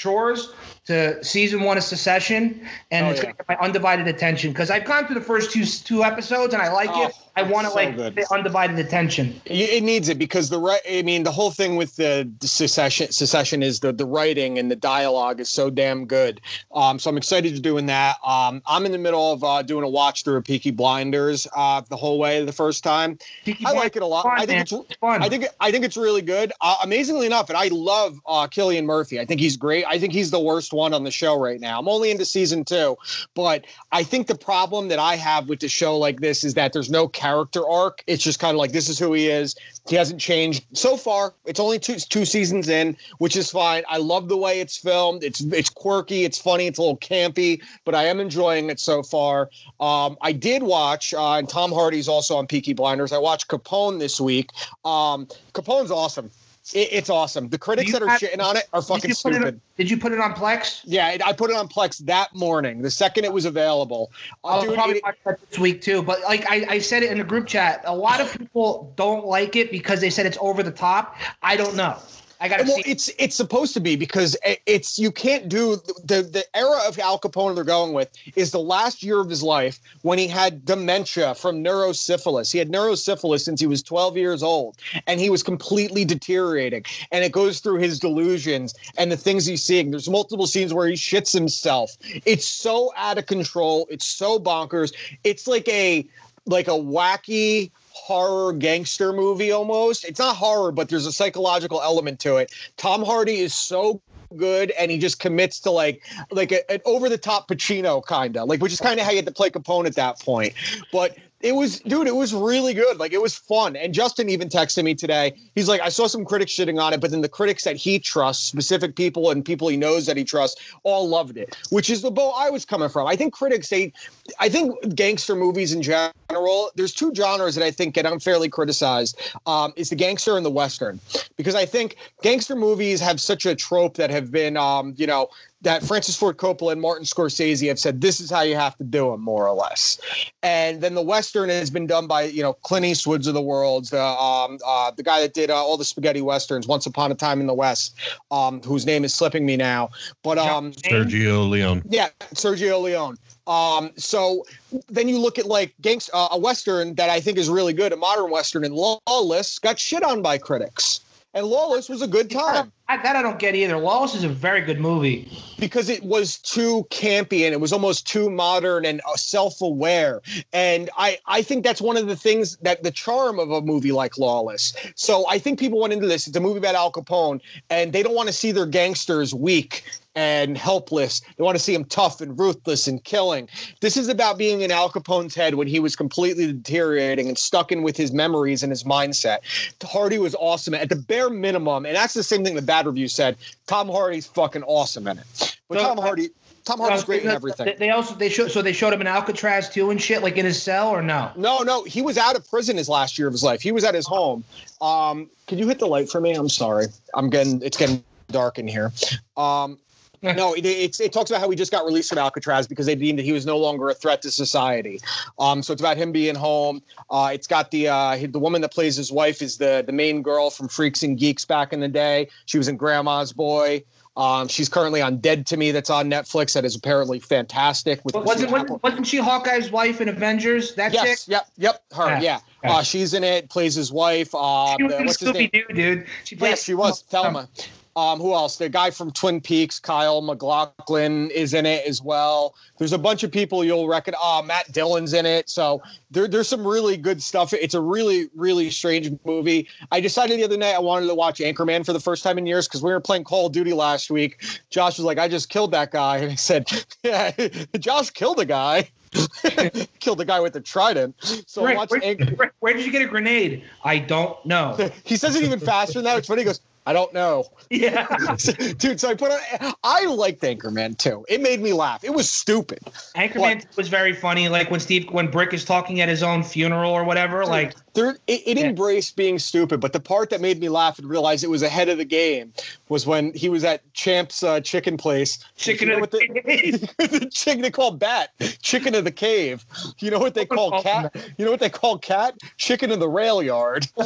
G: chores to season one of Succession, and
E: Oh,
G: it's
E: yeah.
G: going to get my undivided attention because I've gone through the first two two episodes and I like
E: Oh,
G: it. I want to
E: so
G: like
E: good.
G: the undivided attention.
E: It needs it because the right. I mean, the whole thing with the, Succession Succession is the the writing and the dialogue is so damn good. Um, so I'm excited to doing that. Um, I'm in the middle of uh, doing a watch through of Peaky Blinders uh, the whole way the first time.
G: Peaky
E: I like it a lot.
G: fun,
E: I think
G: man.
E: it's
G: It's fun.
E: I think I think it's really good. Uh, amazingly enough, and I love uh, Cillian Murphy. I think he's great. I think he's the worst one on the show right now. I'm only into season two, but I think the problem that I have with the show like this is that there's no character arc. It's just kind of like this is who he is. He hasn't changed so far. It's only two two seasons in, which is fine. I love the way it's filmed. It's it's quirky. It's funny. It's a little campy, but I am enjoying it so far. Um, I did watch, uh, and Tom Hardy's also on Peaky Blinders. I watched Capone this week. Um, Capone's awesome. It, it's awesome. The critics that are
G: have-
E: shitting on it are fucking
G: it
E: stupid.
G: on- did you put it on Plex?
E: Yeah, it- I put it on Plex that morning, the second it was available.
G: I'll
E: dude,
G: probably
E: it-
G: watch that this week too. But like I, I said it in the group chat, a lot of people don't like it because they said it's over the top. I don't know. I gotta
E: well,
G: see.
E: it's it's supposed to be because it's you can't do the the era of Al Capone they're going with is the last year of his life when he had dementia from neurosyphilis. He had neurosyphilis since he was 12 years old, and he was completely deteriorating. And it goes through his delusions and the things he's seeing. There's multiple scenes where he shits himself. It's so out of control. It's so bonkers. It's like a like a wacky horror gangster movie almost. It's not horror, but there's a psychological element to it. Tom Hardy is so good and he just commits to like like a, an over the top Pacino kind of like which is kind of how you had to play Capone at that point. But it was dude, it was really good. Like it was fun. And Justin even texted me today. He's like, I saw some critics shitting on it, but then the critics that he trusts, specific people and people he knows that he trusts, all loved it, which is the boat I was coming from. I think critics they I think gangster movies in general, there's two genres that I think get unfairly criticized. Um, is the gangster and the western, because I think gangster movies have such a trope that have been, um, you know, that Francis Ford Coppola and Martin Scorsese have said this is how you have to do them, more or less. And then the western has been done by you know Clint Eastwood's of the world, the um, uh, the guy that did uh, all the spaghetti westerns, Once Upon a Time in the West, um, whose name is slipping me now. But um,
F: Sergio Leone.
E: yeah, Sergio Leone. Um, so then you look at like gangs, uh, a western that I think is really good, a modern western, and Lawless got shit on by critics, and Lawless was a good time.
G: I, that I don't get either. Lawless is a very good movie.
E: because it was too campy and it was almost too modern and uh, self-aware. And i i think that's one of the things that the charm of a movie like lawless. So i think people went into this. It's a movie about al capone and they don't want to see their gangsters weak and helpless. They want to see him tough and ruthless and killing. This is about being in Al Capone's head when he was completely deteriorating and stuck in with his memories and his mindset. Hardy was awesome at the bare minimum, and that's the same thing the bad review said. Tom Hardy's fucking awesome in it. But Tom Hardy, Tom Hardy's
G: Uh,
E: great in everything.
G: They also they showed so they showed him in Alcatraz too and shit, like in his cell or no?
E: No, no, he was out of prison his last year of his life. He was at his home. Um, could you hit the light for me? I'm sorry. I'm getting it's getting dark in here. Um, no, it, it's, it talks about how he just got released from Alcatraz because they deemed that he was no longer a threat to society. Um, so it's about him being home. Uh, it's got the uh, the woman that plays his wife is the the main girl from Freaks and Geeks back in the day. She was in Grandma's Boy. Um, she's currently on Dead to Me. That's on Netflix. That is apparently fantastic. With
G: wasn't wasn't, wasn't she Hawkeye's wife in Avengers? That chick?
E: Yes, yep, yep, her,
G: Yeah.
E: yeah.
G: Yeah.
E: Uh, she's in it, plays his wife. Uh,
G: She was
E: the-
G: in
E: what's?
G: Scooby Doo, dude. She played
E: Yes, she was Thelma. Um, who else? The guy from Twin Peaks, Kyle MacLachlan, is in it as well. There's a bunch of people you'll reckon. Uh, Matt Dillon's in it. So there, there's some really good stuff. It's a really, really strange movie. I decided the other night I wanted to watch Anchorman for the first time in years because we were playing Call of Duty last week. Josh was like, "I just killed that guy," and I said, "Yeah, Josh killed a guy." killed the guy with the trident. So I
G: Rick,
E: watched
G: where, Rick, where did you get a grenade? I don't know.
E: he says it even faster than that. It's funny. He goes, I don't know.
G: yeah.
E: Dude, so I put on, I liked Anchorman too. It made me laugh. It was stupid.
G: Anchorman was very funny. Like when Steve, when Brick is talking at his own funeral or whatever. Like
E: There, it, it
G: Yeah.
E: embraced being stupid, but the part that made me laugh and realize it was ahead of the game was when he was at Champ's uh, chicken place.
G: chicken
E: You know
G: in
E: what
G: the
E: the, the chicken they call bat, chicken of the cave. You know what they call cat? You know what they call cat? Chicken of the rail yard.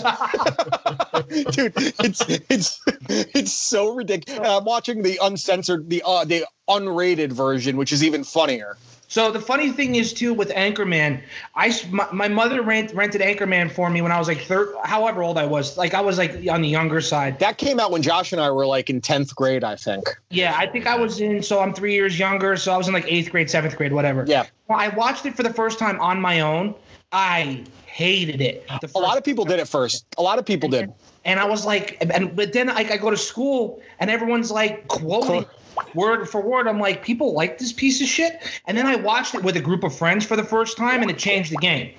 E: Dude, it's it's it's so ridiculous. And I'm watching the uncensored, the uh, the unrated version, which is even funnier.
G: So the funny thing is too with Anchorman, I my, my mother rent, rented Anchorman for me when I was like thir- however old I was. Like I was like on the younger side.
E: That came out when Josh and I were like in tenth grade, I think.
G: Yeah, I think I was in. So I'm three years younger. So I was in like eighth grade, seventh grade, whatever.
E: Yeah.
G: Well, I watched it for the first time on my own. I hated it.
E: A lot of people did it first. A lot of people did.
G: and I was like, and but then like I go to school and everyone's like quoting word for word. I'm like, people like this piece of shit. And then I watched it with a group of friends for the first time, and it changed the game.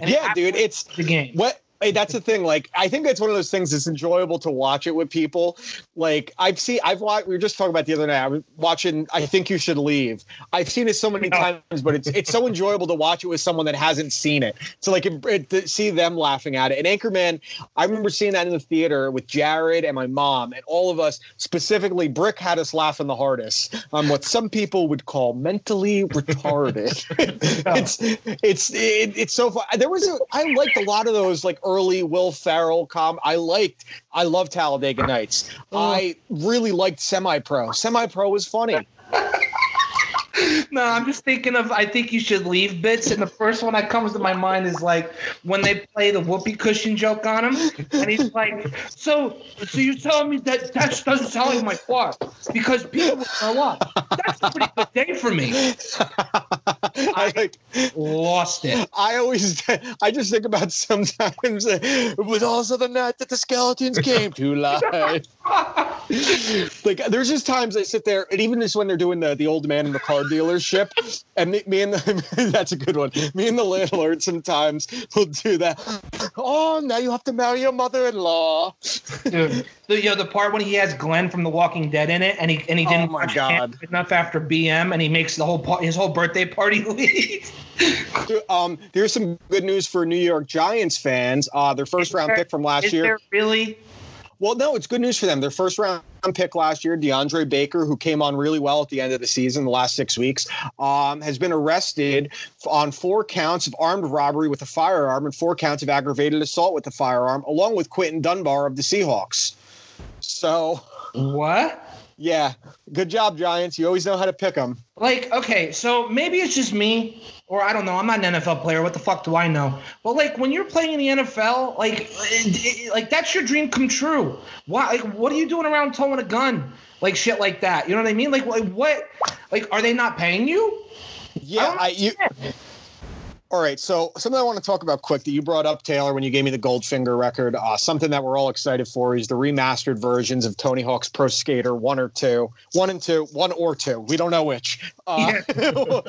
G: And
E: Yeah, dude, it's
G: the game.
E: what hey, that's the thing. Like, I think that's one of those things that's enjoyable to watch it with people. Like, I've seen, I've watched. We were just talking about the other night. I was watching. I think you should leave. I've seen it so many
G: No.
E: times, but it's it's so enjoyable to watch it with someone that hasn't seen it. So like, it, it, to see them laughing at it. And Anchorman, I remember seeing that in the theater with Jared and my mom, and all of us. Specifically, Brick had us laughing the hardest on what some people would call mentally retarded. it's it's it, it's so fun. There was a I liked a lot of those like early Will Ferrell com. I liked. I love Talladega Nights. Mm. I really liked Semi Pro. Semi Pro was funny.
G: No, I'm just thinking of. I think you should leave bits, and the first one that comes to my mind is like when they play the whoopee cushion joke on him, and he's like, "So, so you're telling me that that doesn't sound like my car because people will grow up? That's a pretty good day for me."
E: I like.
G: Lost it.
E: I always, I just think about sometimes uh, it was also the night that the skeletons came to life. like there's just times I sit there, and even just when they're doing the the old man in the car dealership, and me, me and the, that's a good one. Me and the landlord sometimes will do that. Oh, now you have to marry your mother-in-law.
G: Dude, the, you know the part when he has Glenn from The Walking Dead in it, and he and he didn't
E: Oh my God.
G: Enough after BM, and he makes the whole his whole birthday party leave.
E: Um, there's some good news for New York Giants fans. Uh, their first round pick from last
G: Is
E: year.
G: there really?
E: Well, no, it's good news for them. Their first round pick last year, DeAndre Baker, who came on really well at the end of the season, the last six weeks, um, has been arrested on four counts of armed robbery with a firearm and four counts of aggravated assault with a firearm, along with Quinton Dunbar of the Seahawks. So,
G: What?
E: Yeah, good job, Giants. You always know how to pick them.
G: Like, okay, so maybe it's just me, or I don't know. I'm not an NFL player. What the fuck do I know? But like, when you're playing in the NFL, like, it- like that's your dream come true. Why? Like, what are you doing around towing a gun? Like shit like that. You know what I mean? Like, like what? Like, are they not paying you?
E: Yeah,
G: don't
E: I, you. All right, so something I want to talk about quick that you brought up, Taylor, when you gave me the Goldfinger record. Uh, something that we're all excited for is the remastered versions of Tony Hawk's Pro Skater one or two, one and two, one or two. We don't know which. Uh,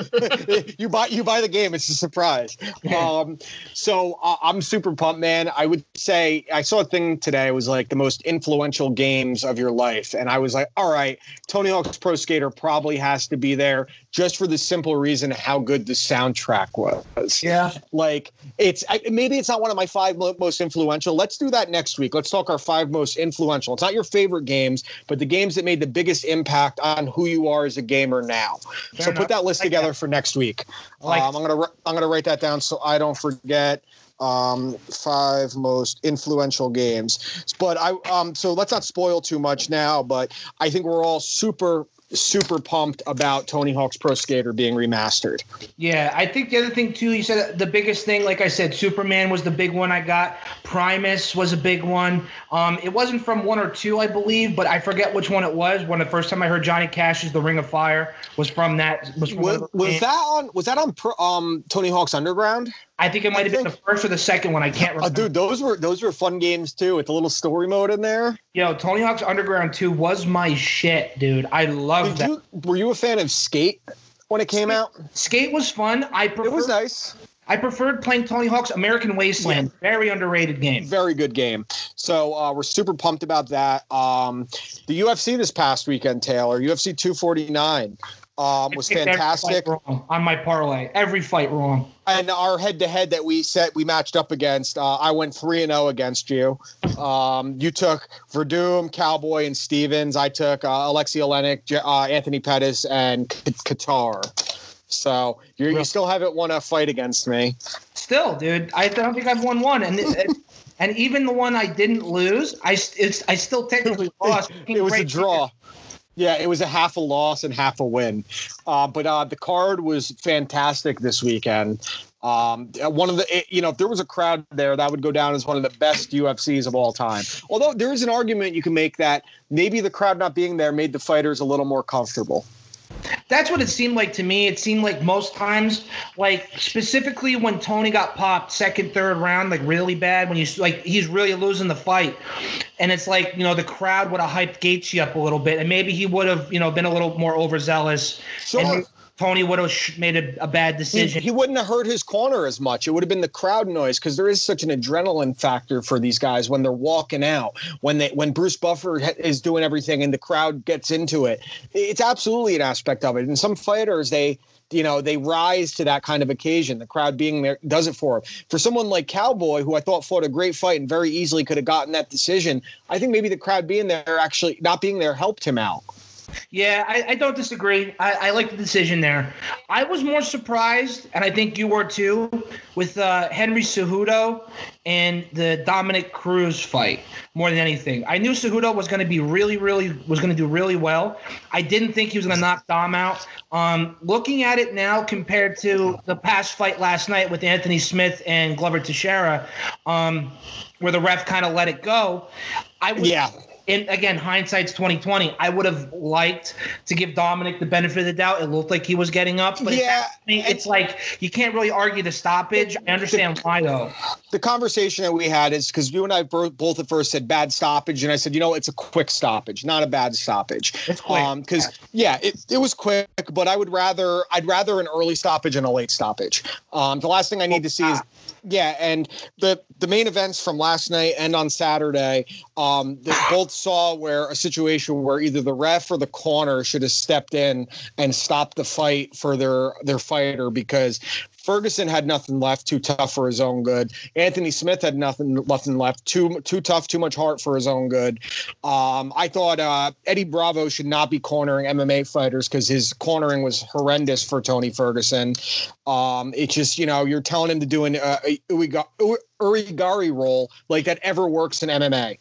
E: you buy you buy the game; it's a surprise. Um, so uh, I'm super pumped, man. I would say I saw a thing today. It was like the most influential games of your life, and I was like, all right, Tony Hawk's Pro Skater probably has to be there just for the simple reason how good the soundtrack was.
G: Yeah.
E: Like it's I, maybe it's not one of my five most influential. Let's do that next week. Let's talk our five most influential. It's not your favorite games, but the games that made the biggest impact on who you are as a gamer now. so
G: enough.
E: put that list
G: like
E: together
G: that.
E: for next week.
G: like
E: um, I'm gonna I'm gonna write that down so I don't forget. Um, five most influential games. But I um so let's not spoil too much now. But I think we're all super super pumped about Tony Hawk's Pro Skater being remastered.
G: Yeah, I think the other thing too, you said the biggest thing, like I said, Superman was the big one I got. Primus was a big one. Um, it wasn't from one or two, I believe, but I forget which one it was. When the first time I heard Johnny Cash's "The Ring of Fire" was from that. Was from
E: Was, was that on was that on Pro, um Tony Hawk's Underground?
G: I think it might have been the first or the second one. I can't
E: Oh,
G: remember.
E: dude, those were those were fun games too, with the little story mode in there.
G: Yo, Tony Hawk's Underground 2 was my shit, dude. I love
E: Did
G: that.
E: you were you a fan of Skate when it came out?
G: Skate was fun. I prefer,
E: It was nice.
G: I preferred playing Tony Hawk's American Wasteland. Very underrated game.
E: Very good game. So uh, we're super pumped about that. Um, the UFC this past weekend, Taylor, UFC 249 um, was
G: I picked every
E: fantastic.
G: on my parlay. Every fight wrong.
E: And our head to head that we set, we matched up against. Uh, I went three and zero against you. Um, you took Werdum, Cowboy, and Stephens. I took uh, Aleksei Oleinik, J- uh, Anthony Pettis, and K- Kattar. So you still haven't won a fight against me.
G: Still, dude, I don't think I've won one, and and even the one I didn't lose, I I still technically lost.
E: it was a draw. Yeah, it was a half a loss and half a win. Uh, but uh, the card was fantastic this weekend. Um, one of the, you know, if there was a crowd there, that would go down as one of the best UFCs of all time. Although there is an argument you can make that maybe the crowd not being there made the fighters a little more comfortable.
G: That's what it seemed like to me. It seemed like most times, like specifically when Tony got popped second, third round, like really bad, when you like he's really losing the fight, and it's like you know the crowd would have hyped Gaethje up a little bit, and maybe he would have you know been a little more overzealous,
E: Sure.
G: and Tony would have made a, a bad
E: He,
G: decision.
E: he wouldn't have hurt his corner as much. It would have been the crowd noise because there is such an adrenaline factor for these guys when they're walking out. When they when Bruce Buffer ha- is doing everything and the crowd gets into it, it's absolutely an aspect of it. And some fighters they you know they rise to that kind of occasion. The crowd being there does it for them. For someone like Cowboy, who I thought fought a great fight and very easily could have gotten that decision, I think maybe the crowd being there actually not being there helped him out.
G: Yeah, I, I don't disagree. I, I like the decision there. I was more surprised, and I think you were too, with uh, Henry Cejudo and the Dominick Cruz fight more than anything. I knew Cejudo was going to be really, really was going to do really well. I didn't think he was going to knock Dom out. Um, looking at it now compared to the past fight last night with Anthony Smith and Glover Teixeira, um, where the ref kind of let it go, I would
E: Yeah.
G: And again, hindsight's twenty twenty. I would have liked to give Dominic the benefit of the doubt. It looked like he was getting up, but
E: Yeah,
G: it's, it's like you can't really argue the stoppage. I understand why though.
E: The conversation that we had is because you and I both at first said bad stoppage, and I said, you know, it's a quick stoppage, not a bad stoppage.
G: It's quick.
E: Because yeah, it, it was quick, but I would rather I'd rather an early stoppage and a late stoppage. Um, the last thing I need to see is yeah, and the the main events from last night and on Saturday, um, they both saw where a situation where either the ref or the corner should have stepped in and stopped the fight for their their fighter because Ferguson had nothing left, too tough for his own good. Anthony Smith had nothing nothing left, too too tough, too much heart for his own good. Um, I thought uh, Eddie Bravo should not be cornering MMA fighters because his cornering was horrendous for Tony Ferguson. Um, it's just you know you're telling him to do an uh, Uiga- urigari roll like that ever works in MMA.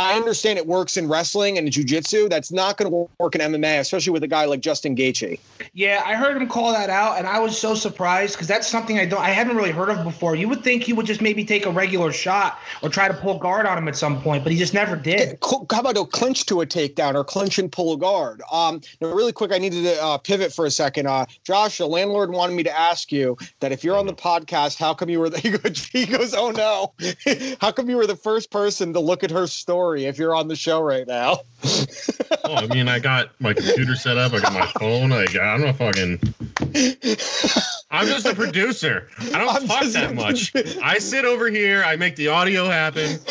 E: I understand it works in wrestling and jiu-jitsu. That's not going to work in MMA, especially with a guy like Justin Gaethje.
G: Yeah, I heard him call that out, and I was so surprised because that's something I don't, I haven't really heard of before. You would think he would just maybe take a regular shot or try to pull guard on him at some point, but he just never did.
E: How about a clinch to a takedown or clinch and pull a guard? Um, now, really quick, I needed to uh, pivot for a second. Uh, Josh, the landlord wanted me to ask you that if you're on the podcast, how come you were the, he goes, oh no, how come you were the first person to look at her story if you're on the show right now?
F: Oh, I mean, I got my computer set up. I got my phone. I got, I'm a fucking. I'm just a producer. I don't
E: I'm
F: talk
E: just
F: that much. I sit over here. I make the audio happen.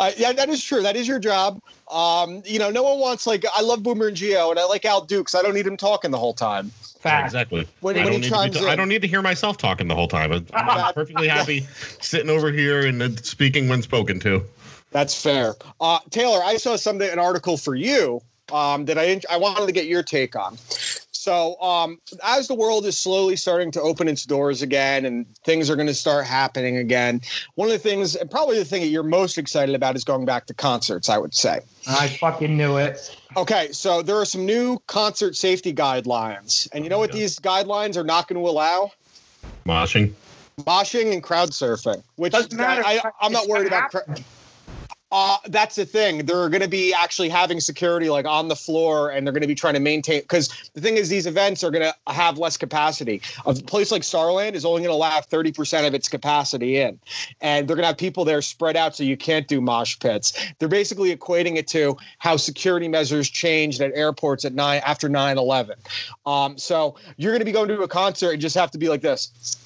E: Uh, yeah, that is true. That is your job. Um, you know, no one wants like I love Boomer and Gio, and I like Al Dukes. I don't need him talking the whole time.
G: Fact.
F: Exactly.
E: When-
F: I,
E: when
F: don't
E: he
F: need to
E: chimes
F: be,
E: in.
F: I don't need to hear myself talking the whole time. I'm, I'm perfectly happy sitting over here and uh, speaking when spoken to.
E: That's fair. Uh, Taylor, I saw something an article for you um, that I I wanted to get your take on. So, um, as the world is slowly starting to open its doors again and things are going to start happening again, one of the things, and probably the thing that you're most excited about, is going back to concerts, I would say.
G: I fucking knew it.
E: Okay, so there are some new concert safety guidelines. And you know what these guidelines are not going to allow?
F: Moshing.
E: Moshing and crowd surfing, which
G: Doesn't matter.
E: I, I'm not worried about. Cra- uh, that's the thing. They're going to be actually having security like on the floor, and they're going to be trying to maintain. Because the thing is, these events are going to have less capacity. A place like Starland is only going to allow 30% of its capacity in, and they're going to have people there spread out, so you can't do mosh pits. They're basically equating it to how security measures changed at airports at nine after 9/11. Um, so you're going to be going to a concert and just have to be like this.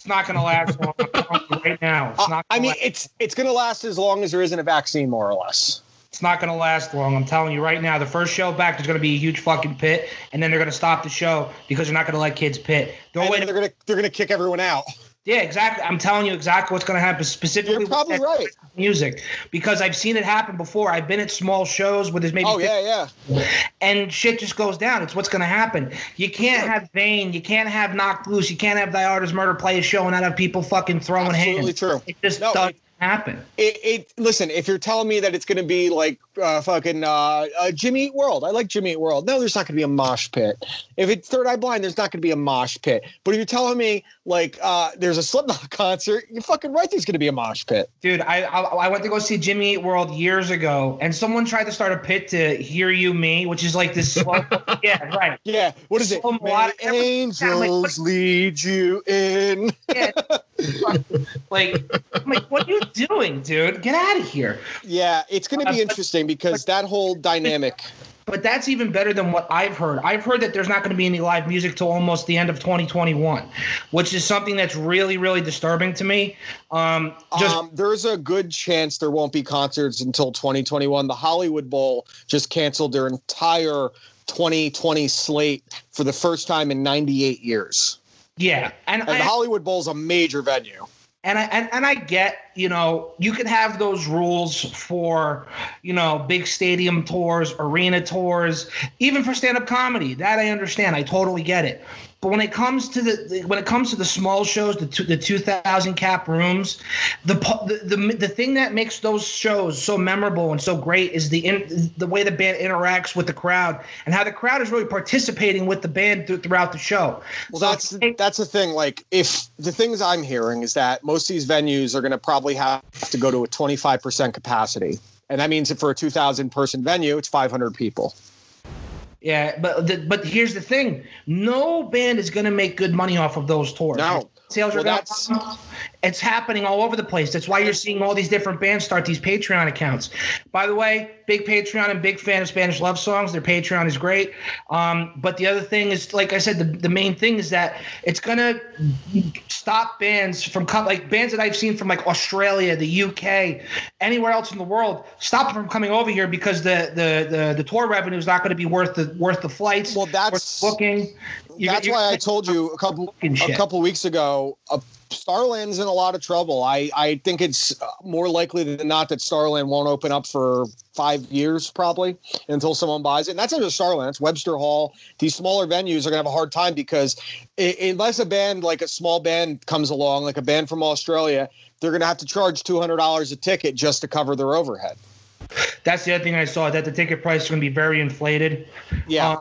G: It's not going to last long. I'm telling you right now. It's not.
E: I mean,
G: last.
E: it's it's going to last as long as there isn't a vaccine, more or less.
G: It's not going to last long. I'm telling you right now. The first show back, there's going to be a huge fucking pit, and then they're going to stop the show because they're not going to let kids pit. The
E: And
G: only way
E: they're gonna they're gonna kick everyone out.
G: Yeah, exactly. I'm telling you exactly what's going to happen specifically.
E: You're
G: with
E: probably right.
G: Music, because I've seen it happen before. I've been at small shows where there's maybe
E: Oh yeah, yeah.
G: and shit just goes down. It's what's going to happen. You can't have Vane, you can't have Knocked Loose, you can't have Dioda's Murder play a show and not have people fucking throwing
E: Absolutely
G: hands.
E: true.
G: It just
E: No,
G: doesn't
E: it-
G: happen.
E: It, it listen. If you're telling me that it's gonna be like uh, fucking uh, uh, Jimmy Eat World, I like Jimmy Eat World. No, there's not gonna be a mosh pit. If it's Third Eye Blind, there's not gonna be a mosh pit. But if you're telling me like uh, there's a Slipknot concert, you're fucking right. There's gonna be a mosh pit.
G: Dude, I, I I went to go see Jimmy Eat World years ago, and someone tried to start a pit to "Hear You Me," which is like this slow. yeah, right.
E: Yeah. What is it?
G: Melodic.
E: angels
G: like,
E: lead you in.
G: Yeah. like, I'm like, what are you doing, dude? Get out of here.
E: Yeah, it's gonna
G: Uh,
E: be
G: but-
E: interesting because that whole dynamic.
G: But that's even better than what I've heard. I've heard that there's not going to be any live music till almost the end of 2021, which is something that's really, really disturbing to me. Um, just
E: um, there's a good chance there won't be concerts until 2021. The Hollywood Bowl just canceled their entire 2020 slate for the first time in 98 years.
G: Yeah, and
E: And the Hollywood Bowl is a major venue.
G: and I and, and I get, you know, you can have those rules for, you know, big stadium tours, arena tours, even for stand-up comedy. That I understand. I totally get it. But when it comes to the when it comes to the small shows, the two, the 2000 cap rooms, the, the the the thing that makes those shows so memorable and so great is the in, the way the band interacts with the crowd and how the crowd is really participating with the band th- throughout the show.
E: Well,
G: So
E: that's
G: if-
E: that's the thing. Like, if the things I'm hearing is that most of these venues are going to probably have to go to a 25% capacity, and that means that for a 2,000 person venue, it's 500 people.
G: Yeah, but the, but here's the thing: no band is going to make good money off of those tours.
E: No.
G: sales
E: Well,
G: are
E: that's-
G: It's happening all over the place. That's why you're seeing all these different bands start these Patreon accounts. By the way, big Patreon and big fan of Spanish love songs. Their Patreon is great. Um, but the other thing is, like I said, the, the main thing is that it's gonna stop bands from com- like bands that I've seen from like Australia, the UK, anywhere else in the world, stop them from coming over here because the the the, the tour revenue is not going to be worth the worth the flights.
E: Well,
G: worth
E: that's-
G: the booking. You-
E: That's
G: you-
E: why I told you a couple a couple weeks ago. Uh, Starland's in a lot of trouble. I I think it's more likely than not that Starland won't open up for five years probably until someone buys it. And that's not just Starland. It's Webster Hall. These smaller venues are gonna have a hard time because unless a band like a small band comes along, like a band from Australia, they're gonna have to charge two hundred dollars a ticket just to cover their overhead.
G: That's the other thing I saw that the ticket price is going to be very inflated.
E: Yeah.
G: Um,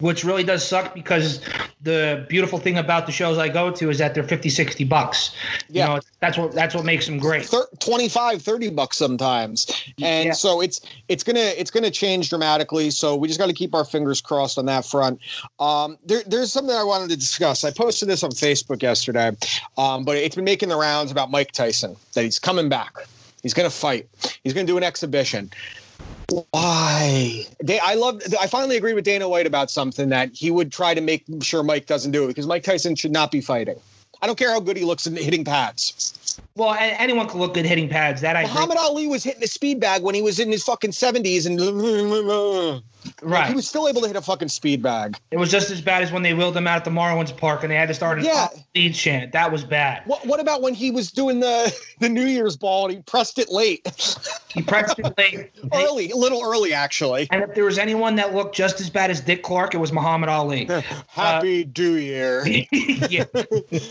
G: which really does suck because the beautiful thing about the shows I go to is that they're 50, 60 bucks.
E: Yeah.
G: You know, that's what that's what makes them great.
E: thir- 25 30 bucks sometimes and
G: Yeah.
E: so it's it's gonna it's gonna change dramatically so we just got to keep our fingers crossed on that front um there, there's something i wanted to discuss i posted this on facebook yesterday um but it's been making the rounds about mike tyson that he's coming back he's gonna fight he's gonna do an exhibition why they, i love i finally agreed with dana white about something that he would try to make sure mike doesn't do it because mike tyson should not be fighting i don't care how good he looks in hitting pads
G: Well, anyone can look good hitting pads. That I agree.
E: Muhammad Ali was hitting a speed bag when he was in his fucking seventies, and
G: right.
E: he was still able to hit a fucking speed bag.
G: it was just as bad as when they wheeled him out at the Marlins Park and they had to start a
E: Yeah.
G: lead chant. That was bad.
E: What What about when he was doing the the New Year's ball and he pressed it late,
G: He pressed it late.
E: Early, a little early actually.
G: and if there was anyone that looked just as bad as Dick Clark, it was Muhammad Ali.
E: Happy New Year.
G: yeah,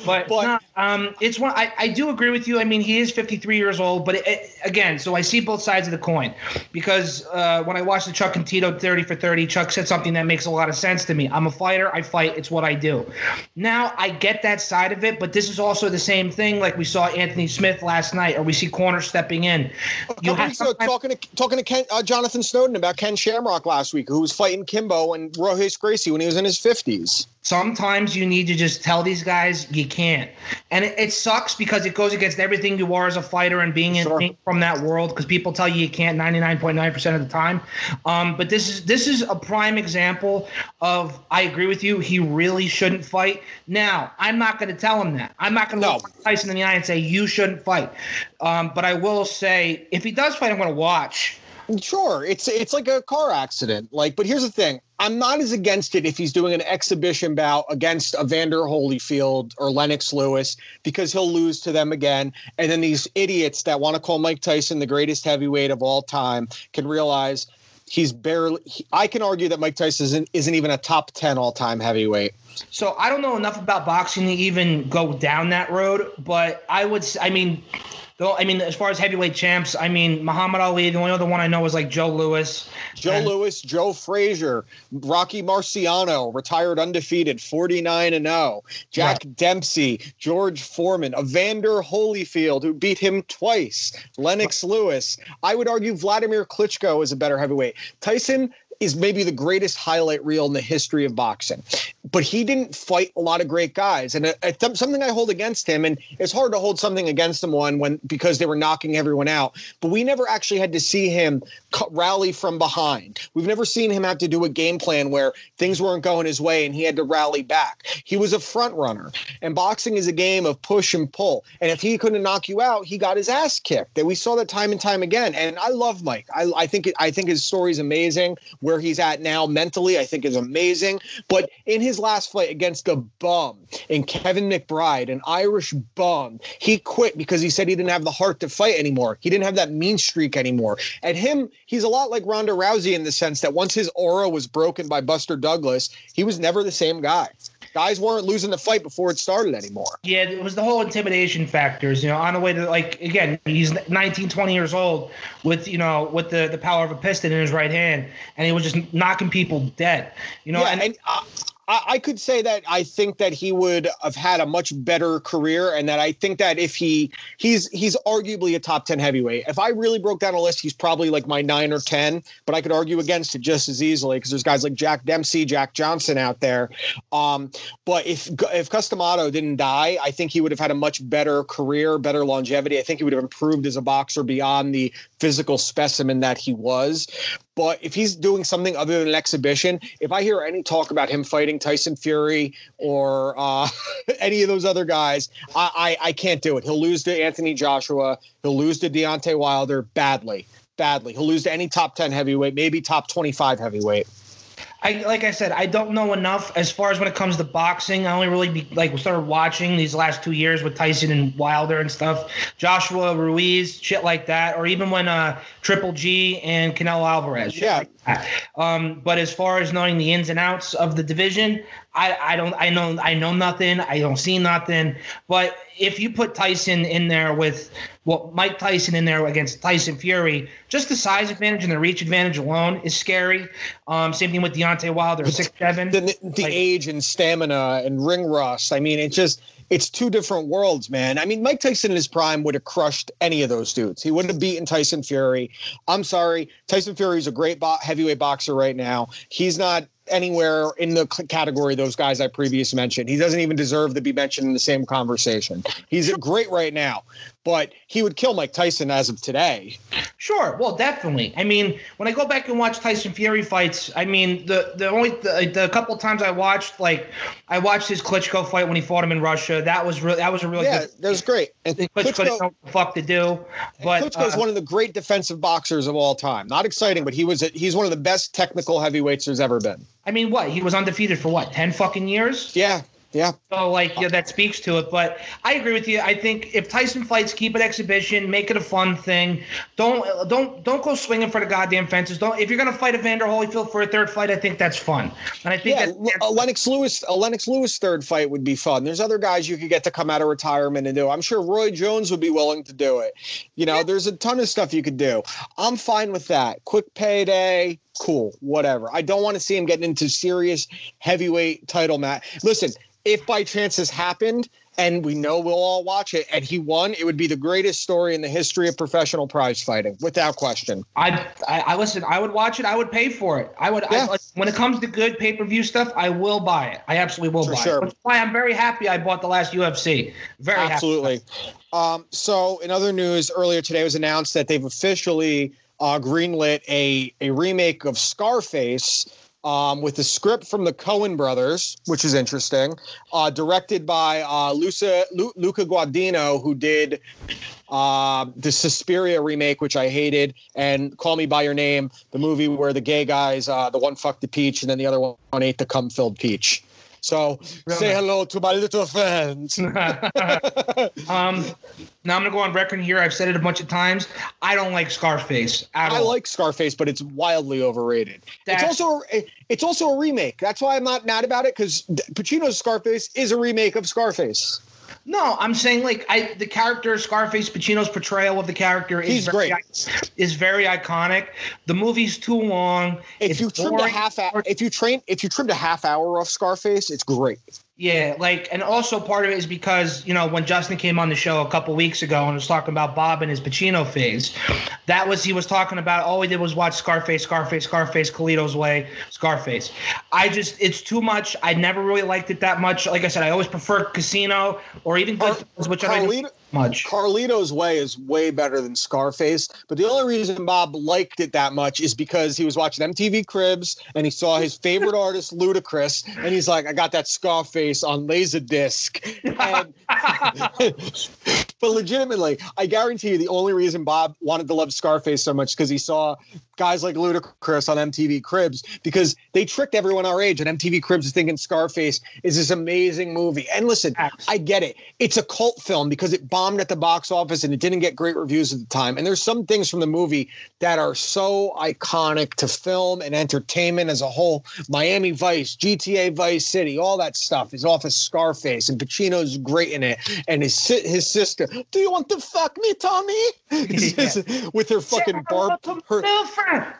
G: but,
E: But-
G: no, um, it's one. I, I do agree with you. I mean, he is 53 years old, but it, it- again, so I see both sides of the coin because uh, when I watched the Chuck and Tito 30 for 30, Chuck said something that makes a lot of sense to me. I'm a fighter. I fight. It's what I do. Now I get that side of it, but this is also the same thing. Like we saw Anthony Smith last night, or we see corner stepping in.
E: Couple weeks ago, talking to talking to Ken, uh, Jonathan Snowden about Ken Shamrock last week, who was fighting Kimbo and Royce Gracie when he was in his fifties.
G: Sometimes you need to just tell these guys you can't. And it, it sucks because it goes against everything you are as a fighter and being,
E: Sure.
G: being from that world because people tell you you can't 99.9% of the time. Um, but this is this is a prime example of i agree with you he really shouldn't fight. Now i'm not going to tell him that. I'm not going to
E: No.
G: look tyson in the eye and say you shouldn't fight. Um, but i will say if he does fight i'm going to watch
E: Sure, it's it's like a car accident. Like, but here's the thing: I'm not as against it if he's doing an exhibition bout against Evander Holyfield or Lennox Lewis because he'll lose to them again, and then these idiots that want to call Mike Tyson the greatest heavyweight of all time can realize he's barely. He, I can argue that Mike Tyson isn't, isn't even a top ten all time heavyweight.
G: So I don't know enough about boxing to even go down that road, but I would. I mean, though. I mean, as far as heavyweight champs, I mean Muhammad Ali. The only other one I know is like Joe Louis.
E: Joe
G: And-
E: Louis, Joe Frazier, Rocky Marciano, retired undefeated, 49 and 0. Jack Dempsey, George Foreman, Evander Holyfield, who beat him twice, Lennox Lewis. I would argue Vladimir Klitschko is a better heavyweight. Tyson is maybe the greatest highlight reel in the history of boxing. But he didn't fight a lot of great guys, and uh, it, it- something I hold against him, and it's hard to hold something against someone when because they were knocking everyone out. But we never actually had to see him rally from behind. We've never seen him have to do a game plan where things weren't going his way and he had to rally back. He was a front runner, and boxing is a game of push and pull. And if he couldn't knock you out, he got his ass kicked. That we saw that time and time again. And I love Mike. I, I think I think his story is amazing where he's at now mentally, I think is amazing. But in his last fight against a bum in Kevin McBride, an Irish bum, he quit because he said he didn't have the heart to fight anymore. He didn't have that mean streak anymore. And him, he's a lot like Ronda Rousey in the sense that once his aura was broken by Buster Douglas, he was never the same guy. Guys weren't losing the fight before it started anymore.
G: Yeah, it was the whole intimidation factors, you know, on the way to like again, he's 19, 20 years old with, you know, with the, the power of a piston in his right hand and he was just knocking people dead. You know,
E: yeah,
G: and,
E: and uh, I, I could say that I think that he would have had a much better career, and that I think that if he he's he's arguably a top ten heavyweight. If I really broke down a list, he's probably like my nine or ten, but I could argue against it just as easily because there's guys like Jack Dempsey, Jack Johnson out there. Um, but if if Cus D'Amato didn't die, I think he would have had a much better career, better longevity. I think he would have improved as a boxer beyond the physical specimen that he was. But if he's doing something other than an exhibition, if I hear any talk about him fighting Tyson Fury or uh, any of those other guys, I, I, I can't do it. He'll lose to Anthony Joshua. He'll lose to Deontay Wilder badly, badly. He'll lose to any top 10 heavyweight, maybe top 25 heavyweight.
G: I like I said, I don't know enough as far as when it comes to boxing. I only really be, like started watching these last two years with Tyson and Wilder and stuff, Joshua Ruiz, shit like that, or even when uh Triple G and Canelo Alvarez. shit
E: Yeah.
G: like that. Um, but as far as knowing the ins and outs of the division, I, I don't I know I know nothing. I don't see nothing. But if you put Tyson in there with well Mike Tyson in there against Tyson Fury, just the size advantage and the reach advantage alone is scary. Um, same thing with Deontay Wilder, six seven.
E: the, the
G: Like-
E: age and stamina and ring rust. I mean, it's just it's two different worlds, man. I mean, Mike Tyson in his prime would have crushed any of those dudes. He would have beaten Tyson Fury. I'm sorry, Tyson Fury is a great bo- heavyweight boxer right now. He's not anywhere in the category those guys I previously mentioned. He doesn't even deserve to be mentioned in the same conversation. He's great right now, but he would kill Mike Tyson as of today.
G: Sure, well, definitely. I mean, when I go back and watch Tyson Fury fights, I mean, the the only the, the couple times I watched, like, I watched his Klitschko fight when he fought him in Russia. That was real. That was a really
E: Yeah,
G: good.
E: that was great. And
G: Klitschko didn't know what the fuck to do, but
E: Klitschko is
G: uh,
E: one of the great defensive boxers of all time. Not exciting, but he was a, he's one of the best technical heavyweights there's ever been.
G: I mean, what he was undefeated for what ten fucking years.
E: Yeah, yeah.
G: So like yeah, that speaks to it. But I agree with you. I think if Tyson fights, keep it exhibition, make it a fun thing. Don't don't don't go swinging for the goddamn fences. Don't if you're gonna fight Evander Holyfield for a third fight, I think that's fun. And I think
E: Yeah, a uh, Lennox Lewis, a Lennox Lewis third fight would be fun. There's other guys you could get to come out of retirement and do. I'm sure Roy Jones would be willing to do it. You know, there's a ton of stuff you could do. I'm fine with that. Quick payday, cool, whatever. I don't want to see him getting into serious heavyweight title match. Listen, if by chance this happened and we know we'll all watch it and he won, it would be the greatest story in the history of professional prize fighting, without question.
G: I, I I listen. I would watch it. I would pay for it. I would. I,
E: Yeah.
G: like, when it comes to good pay per view stuff, I will buy it. I absolutely will
E: For
G: buy
E: sure.
G: it. That's why I'm very happy I bought the last UFC. Very happy.
E: Absolutely. Um, so, in other news, earlier today was announced that they've officially uh, greenlit a a remake of Scarface. Um, with the script from the Coen brothers, which is interesting, uh, directed by uh, Luca, Lu, Luca Guadagnino, who did uh, the Suspiria remake, which I hated, and Call Me by Your Name, the movie where the gay guys, uh, the one fucked the peach, and then the other one ate the cum-filled peach. So say hello to my little friends.
G: Um, now I'm gonna go on record here. I've said it a bunch of times. I don't like Scarface at all.
E: I
G: all.
E: like Scarface, but it's wildly overrated.
G: That's-
E: it's also it's also a remake. That's why I'm not mad about it because Pacino's Scarface is a remake of Scarface.
G: No, I'm saying like I the character Scarface Pacino's portrayal of the character is
E: He's
G: very,
E: great.
G: is very iconic. The movie's too long.
E: If you trimmed a half hour, if you train, if you trimmed a half hour off Scarface, it's great.
G: Yeah, like, and also part of it is because you know when Justin came on the show a couple weeks ago and was talking about Bob and his Pacino phase, that was he was talking about all he did was watch Scarface, Scarface, Scarface, Carlito's Way, Scarface. I just it's too much. I never really liked it that much. Like I said, I always prefer Casino or even Goodfellas, which I
E: Carlito,
G: much.
E: Carlito's Way is way better than Scarface. But the only reason Bob liked it that much is because he was watching MTV Cribs and he saw his favorite artist Ludacris, and he's like, "I got that Scarface on Laserdisc." And, but legitimately, I guarantee you, the only reason Bob wanted to love Scarface so much because he saw guys like Ludacris on MTV Cribs because they tricked everyone our age and MTV Cribs is thinking Scarface is this amazing movie. And listen, I get it. It's a cult film because it bombed at the box office and it didn't get great reviews at the time. And there's some things from the movie that are so iconic to film and entertainment as a whole. Miami Vice, GTA Vice City, all that stuff is off of Scarface, and Pacino's great in it. And his his sister, do you want to fuck me, Tommy? With her fucking barb, her,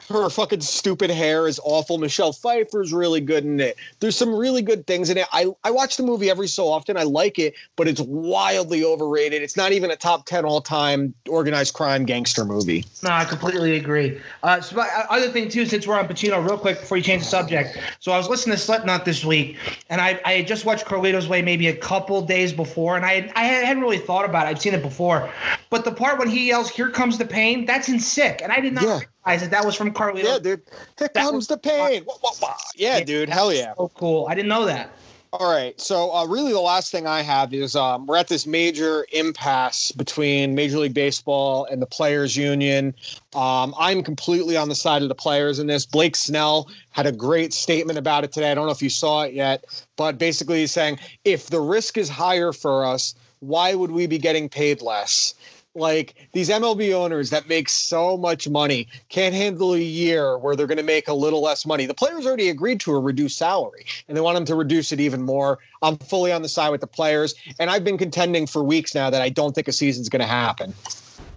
E: her fucking stupid hair is awful. Michelle Pfeiffer's really good in it. There's some really good things in it. I, I watch the movie every so often. I like it, but it's wildly overrated. It's not even a top 10 all time organized crime gangster movie.
G: No, I completely agree. Uh, so, uh, other thing too, since we're on Pacino, real quick before you change the subject. So I was listening to Slipknot this week, and I, I had just watched Carlito's Way maybe a couple days before, and I I hadn't really thought about it. I'd seen it before, but the part when he yells, "Here comes the pain," that's in Sick, and I did not
E: Yeah.
G: realize that that was from Carlito.
E: Yeah, dude. Here
G: That
E: comes the pain. Wah, wah, wah. Yeah, dude. Hell yeah.
G: So cool. I didn't know that.
E: All right. So, uh, really, the last thing I have is um, we're at this major impasse between Major League Baseball and the Players Union. Um, I'm completely on the side of the players in this. Blake Snell had a great statement about it today. I don't know if you saw it yet, but basically, he's saying if the risk is higher for us, why would we be getting paid less? like these MLB owners that make so much money can't handle a year where they're going to make a little less money. The players already agreed to a reduced salary and they want them to reduce it even more. I'm fully on the side with the players and I've been contending for weeks now that I don't think a season's going to happen.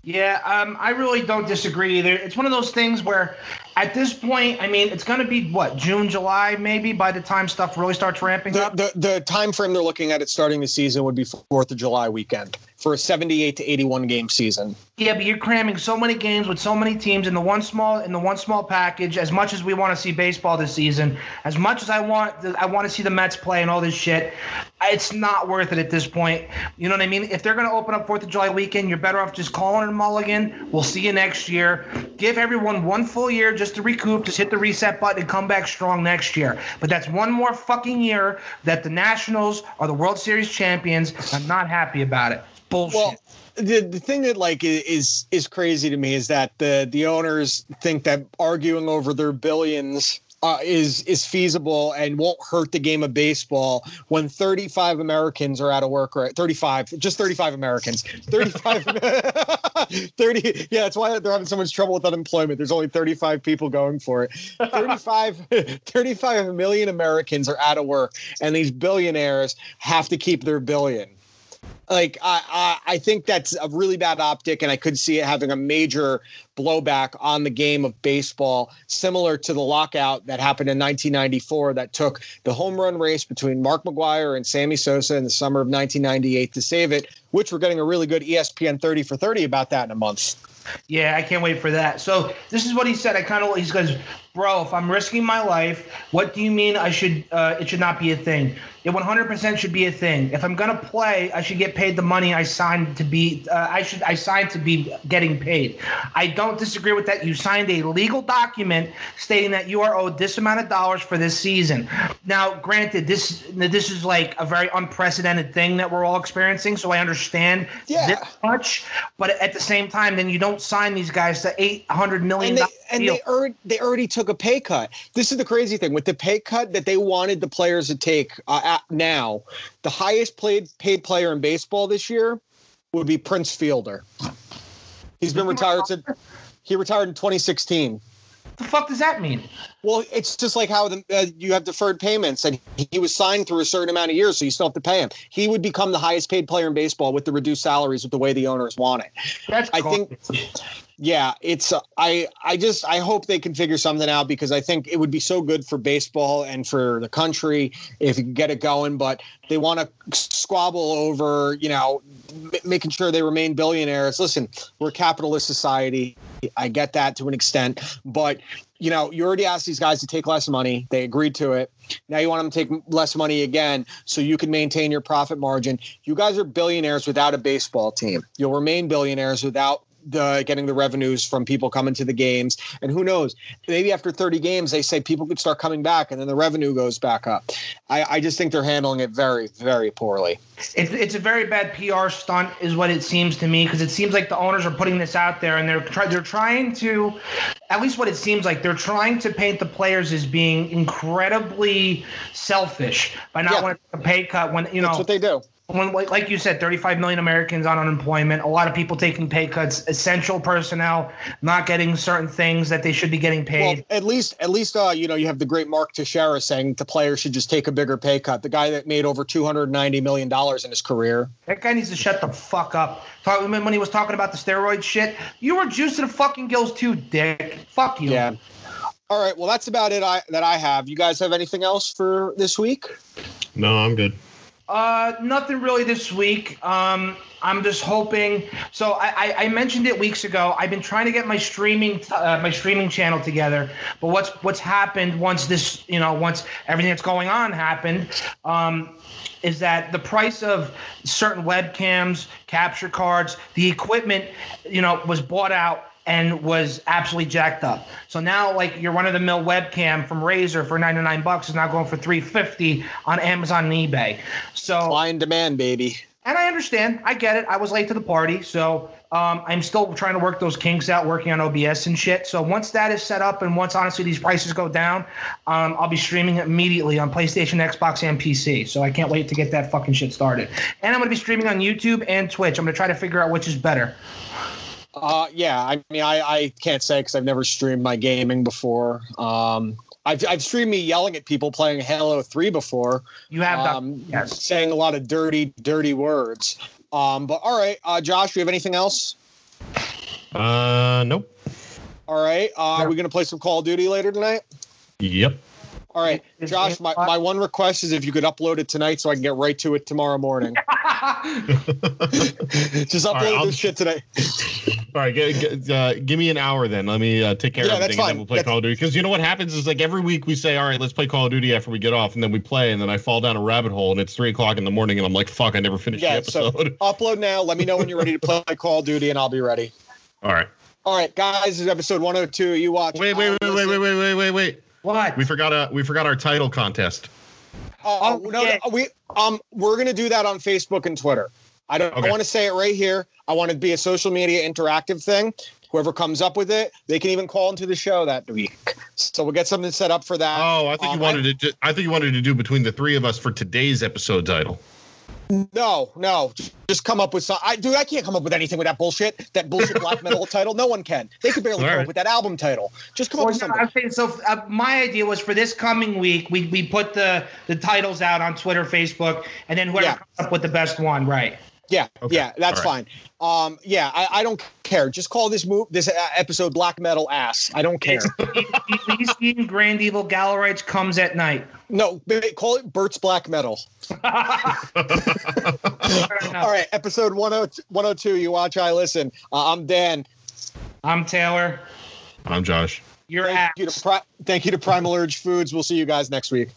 G: Yeah, um, I really don't disagree either. It's one of those things where, at this point, I mean, it's going to be what June, July, maybe by the time stuff really starts ramping
E: The,
G: up.
E: the the time frame they're looking at it starting the season would be 4th of July weekend for a 78 to 81 game season.
G: Yeah, but you're cramming so many games with so many teams in the one small in the one small package. As much as we want to see baseball this season, as much as I want, I want to see the Mets play and all this shit. It's not worth it at this point. You know what I mean? If they're going to open up Fourth of July weekend, you're better off just calling it a mulligan. We'll see you next year. Give everyone one full year just to recoup, just hit the reset button and come back strong next year. But that's one more fucking year that the Nationals are the World Series champions. I'm not happy about it. Bullshit.
E: Well, the the thing that like is is crazy to me is that the the owners think that arguing over their billions uh, is is feasible and won't hurt the game of baseball when 35 Americans are out of work right? 35 just 35 Americans. 35 30 yeah that's why they're having so much trouble with unemployment. There's only 35 people going for it. 35 35 million Americans are out of work and these billionaires have to keep their billion like I, I I think that's a really bad optic, and I could see it having a major blowback on the game of baseball, similar to the lockout that happened in 1994 that took the home run race between Mark McGwire and Sammy Sosa in the summer of 1998 to save it. Which we're getting a really good ESPN 30 for 30 about that in a month.
G: Yeah, I can't wait for that. So this is what he said. I kind of he goes, bro, if I'm risking my life, what do you mean I should? Uh, it should not be a thing. It 100% should be a thing. If I'm gonna play, I should get paid the money I signed to be. Uh, I should I signed to be getting paid. I don't disagree with that. You signed a legal document stating that you are owed this amount of dollars for this season. Now, granted, this this is like a very unprecedented thing that we're all experiencing, so I understand
E: Yeah.
G: this much. But at the same time, then you don't sign these guys to eight hundred million
E: and they
G: dollars
E: and they already they already took a pay cut. This is the crazy thing with the pay cut that they wanted the players to take uh, now. The highest played paid player in baseball this year would be Prince Fielder. He's been retired since he retired in 2016.
G: What the fuck does that mean?
E: Well, it's just like how the, uh, you have deferred payments, and he was signed through a certain amount of years, so you still have to pay him. He would become the highest paid player in baseball with the reduced salaries, with the way the owners want it.
G: That's
E: I think- yeah it's uh, i i just i hope they can figure something out because i think it would be so good for baseball and for the country if you get it going but they want to squabble over you know m- making sure they remain billionaires. Listen we're a capitalist society. I get that to an extent but you know you already asked these guys to take less money. They agreed to it. Now you want them to take less money again so you can maintain your profit margin. You guys are billionaires without a baseball team. You'll remain billionaires without the getting the revenues from people coming to the games. And who knows? Maybe after 30 games, they say people could start coming back, and then the revenue goes back up. I, I just think they're handling it very, very poorly.
G: It's, it's a very bad PR stunt, is what it seems to me, because it seems like the owners are putting this out there and they're try, they're trying to, at least what it seems like, they're trying to paint the players as being incredibly selfish by not
E: Yeah.
G: wanting to a pay cut when you know That's
E: what they do.
G: When like like you said 35 million americans on unemployment a lot of people taking pay cuts essential personnel not getting certain things that they should be getting
E: Well,
G: paid
E: at least, at least, uh, you know, you have the great Mark Teixeira saying the player should just take a bigger pay cut. The guy that made over 290 million dollars in his career.
G: that guy needs to shut the fuck up Talk, when he was talking about the steroid shit you were juicing the fucking gills too dick fuck you
E: Yeah. All right. Well, that's about it. I that I have. You guys have anything else for this week?
F: No, I'm good.
G: Uh, nothing really this week. Um, I'm just hoping. So I, I, I mentioned it weeks ago. I've been trying to get my streaming uh, my streaming channel together. But what's what's happened once this you know once everything that's going on happened. Um, is that the price of certain webcams, capture cards, the equipment, you know, was bought out and was absolutely jacked up. So now, like your run of the mill webcam from Razer for 99 bucks is now going for 350 on Amazon and eBay. So
E: Supply and demand, baby.
G: and I understand. I get it. I was late to the party, so um, I'm still trying to work those kinks out, working on OBS and shit. So once that is set up, and once honestly these prices go down, um, I'll be streaming immediately on PlayStation, Xbox, and PC. So I can't wait to get that fucking shit started. And I'm gonna be streaming on YouTube and Twitch. I'm gonna try to figure out which is better.
E: Uh, yeah. I mean, I, I can't say because I've never streamed my gaming before. Um, I've I've streamed me yelling at people playing Halo Three before.
G: You have
E: um,
G: the yes.
E: saying a lot of dirty, dirty words. Um, but all right, uh, Josh, do you have anything else?
F: Uh, nope.
E: All right, uh, are we gonna play some Call of Duty later tonight?
F: Yep.
E: All right,
G: Is-
E: Josh,
G: is-
E: my, my one request is if you could upload it tonight so I can get right to it tomorrow morning. Just upload
F: right,
E: this shit today.
F: All right, g- g- uh, give me an hour then. Let me uh, take care
E: Yeah,
F: of
E: that's
F: everything, and then we'll play
E: That's-
F: Call of Duty. Because you know what happens is like every week we say, "All right, let's play Call of Duty" after we get off, and then we play, and then I fall down a rabbit hole, and it's three o'clock in the morning, and I'm like, "Fuck, I never finished
E: Yeah,
F: the
E: so upload now. Let me know when you're ready to play Call of Duty, and I'll be ready.
F: All right.
E: All right, guys, this is episode 102. You watch.
F: Wait, wait, wait, wait, wait, wait, wait, wait, wait.
G: What?
F: We forgot uh we forgot our title contest.
E: Oh,
G: Oh,
E: no,
G: yeah.
E: no, we um we're gonna do that on Facebook and Twitter. I don't.
F: Okay.
E: I want to say it right here. I want it to be a social media interactive thing. Whoever comes up with it, they can even call into the show that week. So we'll get something set up for that.
F: Oh, I think
E: Um,
F: you wanted to. ju- I think you wanted to do between the three of us for today's episode title.
E: No, no, just come up with some. I, dude, I can't come up with anything with that bullshit. That bullshit black metal title. No one can. They could barely
F: All
E: come
F: right.
E: up with that album title. Just come up with
G: no,
E: something.
G: I'm saying so. Uh, my idea was for this coming week, we we put the the titles out on Twitter, Facebook, and then whoever
E: Yeah.
G: comes up with the best one, right?
E: Yeah,
F: Okay.
E: yeah, that's
F: All
E: fine. Um, yeah, I, I don't care. Just call this move this uh, episode black metal ass. I don't care.
G: Elysian Grandeval Gallerites comes at night.
E: no, call it Burt's black metal. All right, episode 102, 102 You watch, I listen. Uh, I'm Dan.
G: I'm Taylor.
F: I'm Josh.
G: You're
E: Thank
G: at.
E: you, to Pri- thank you to Primal Urge Foods. We'll see you guys next week.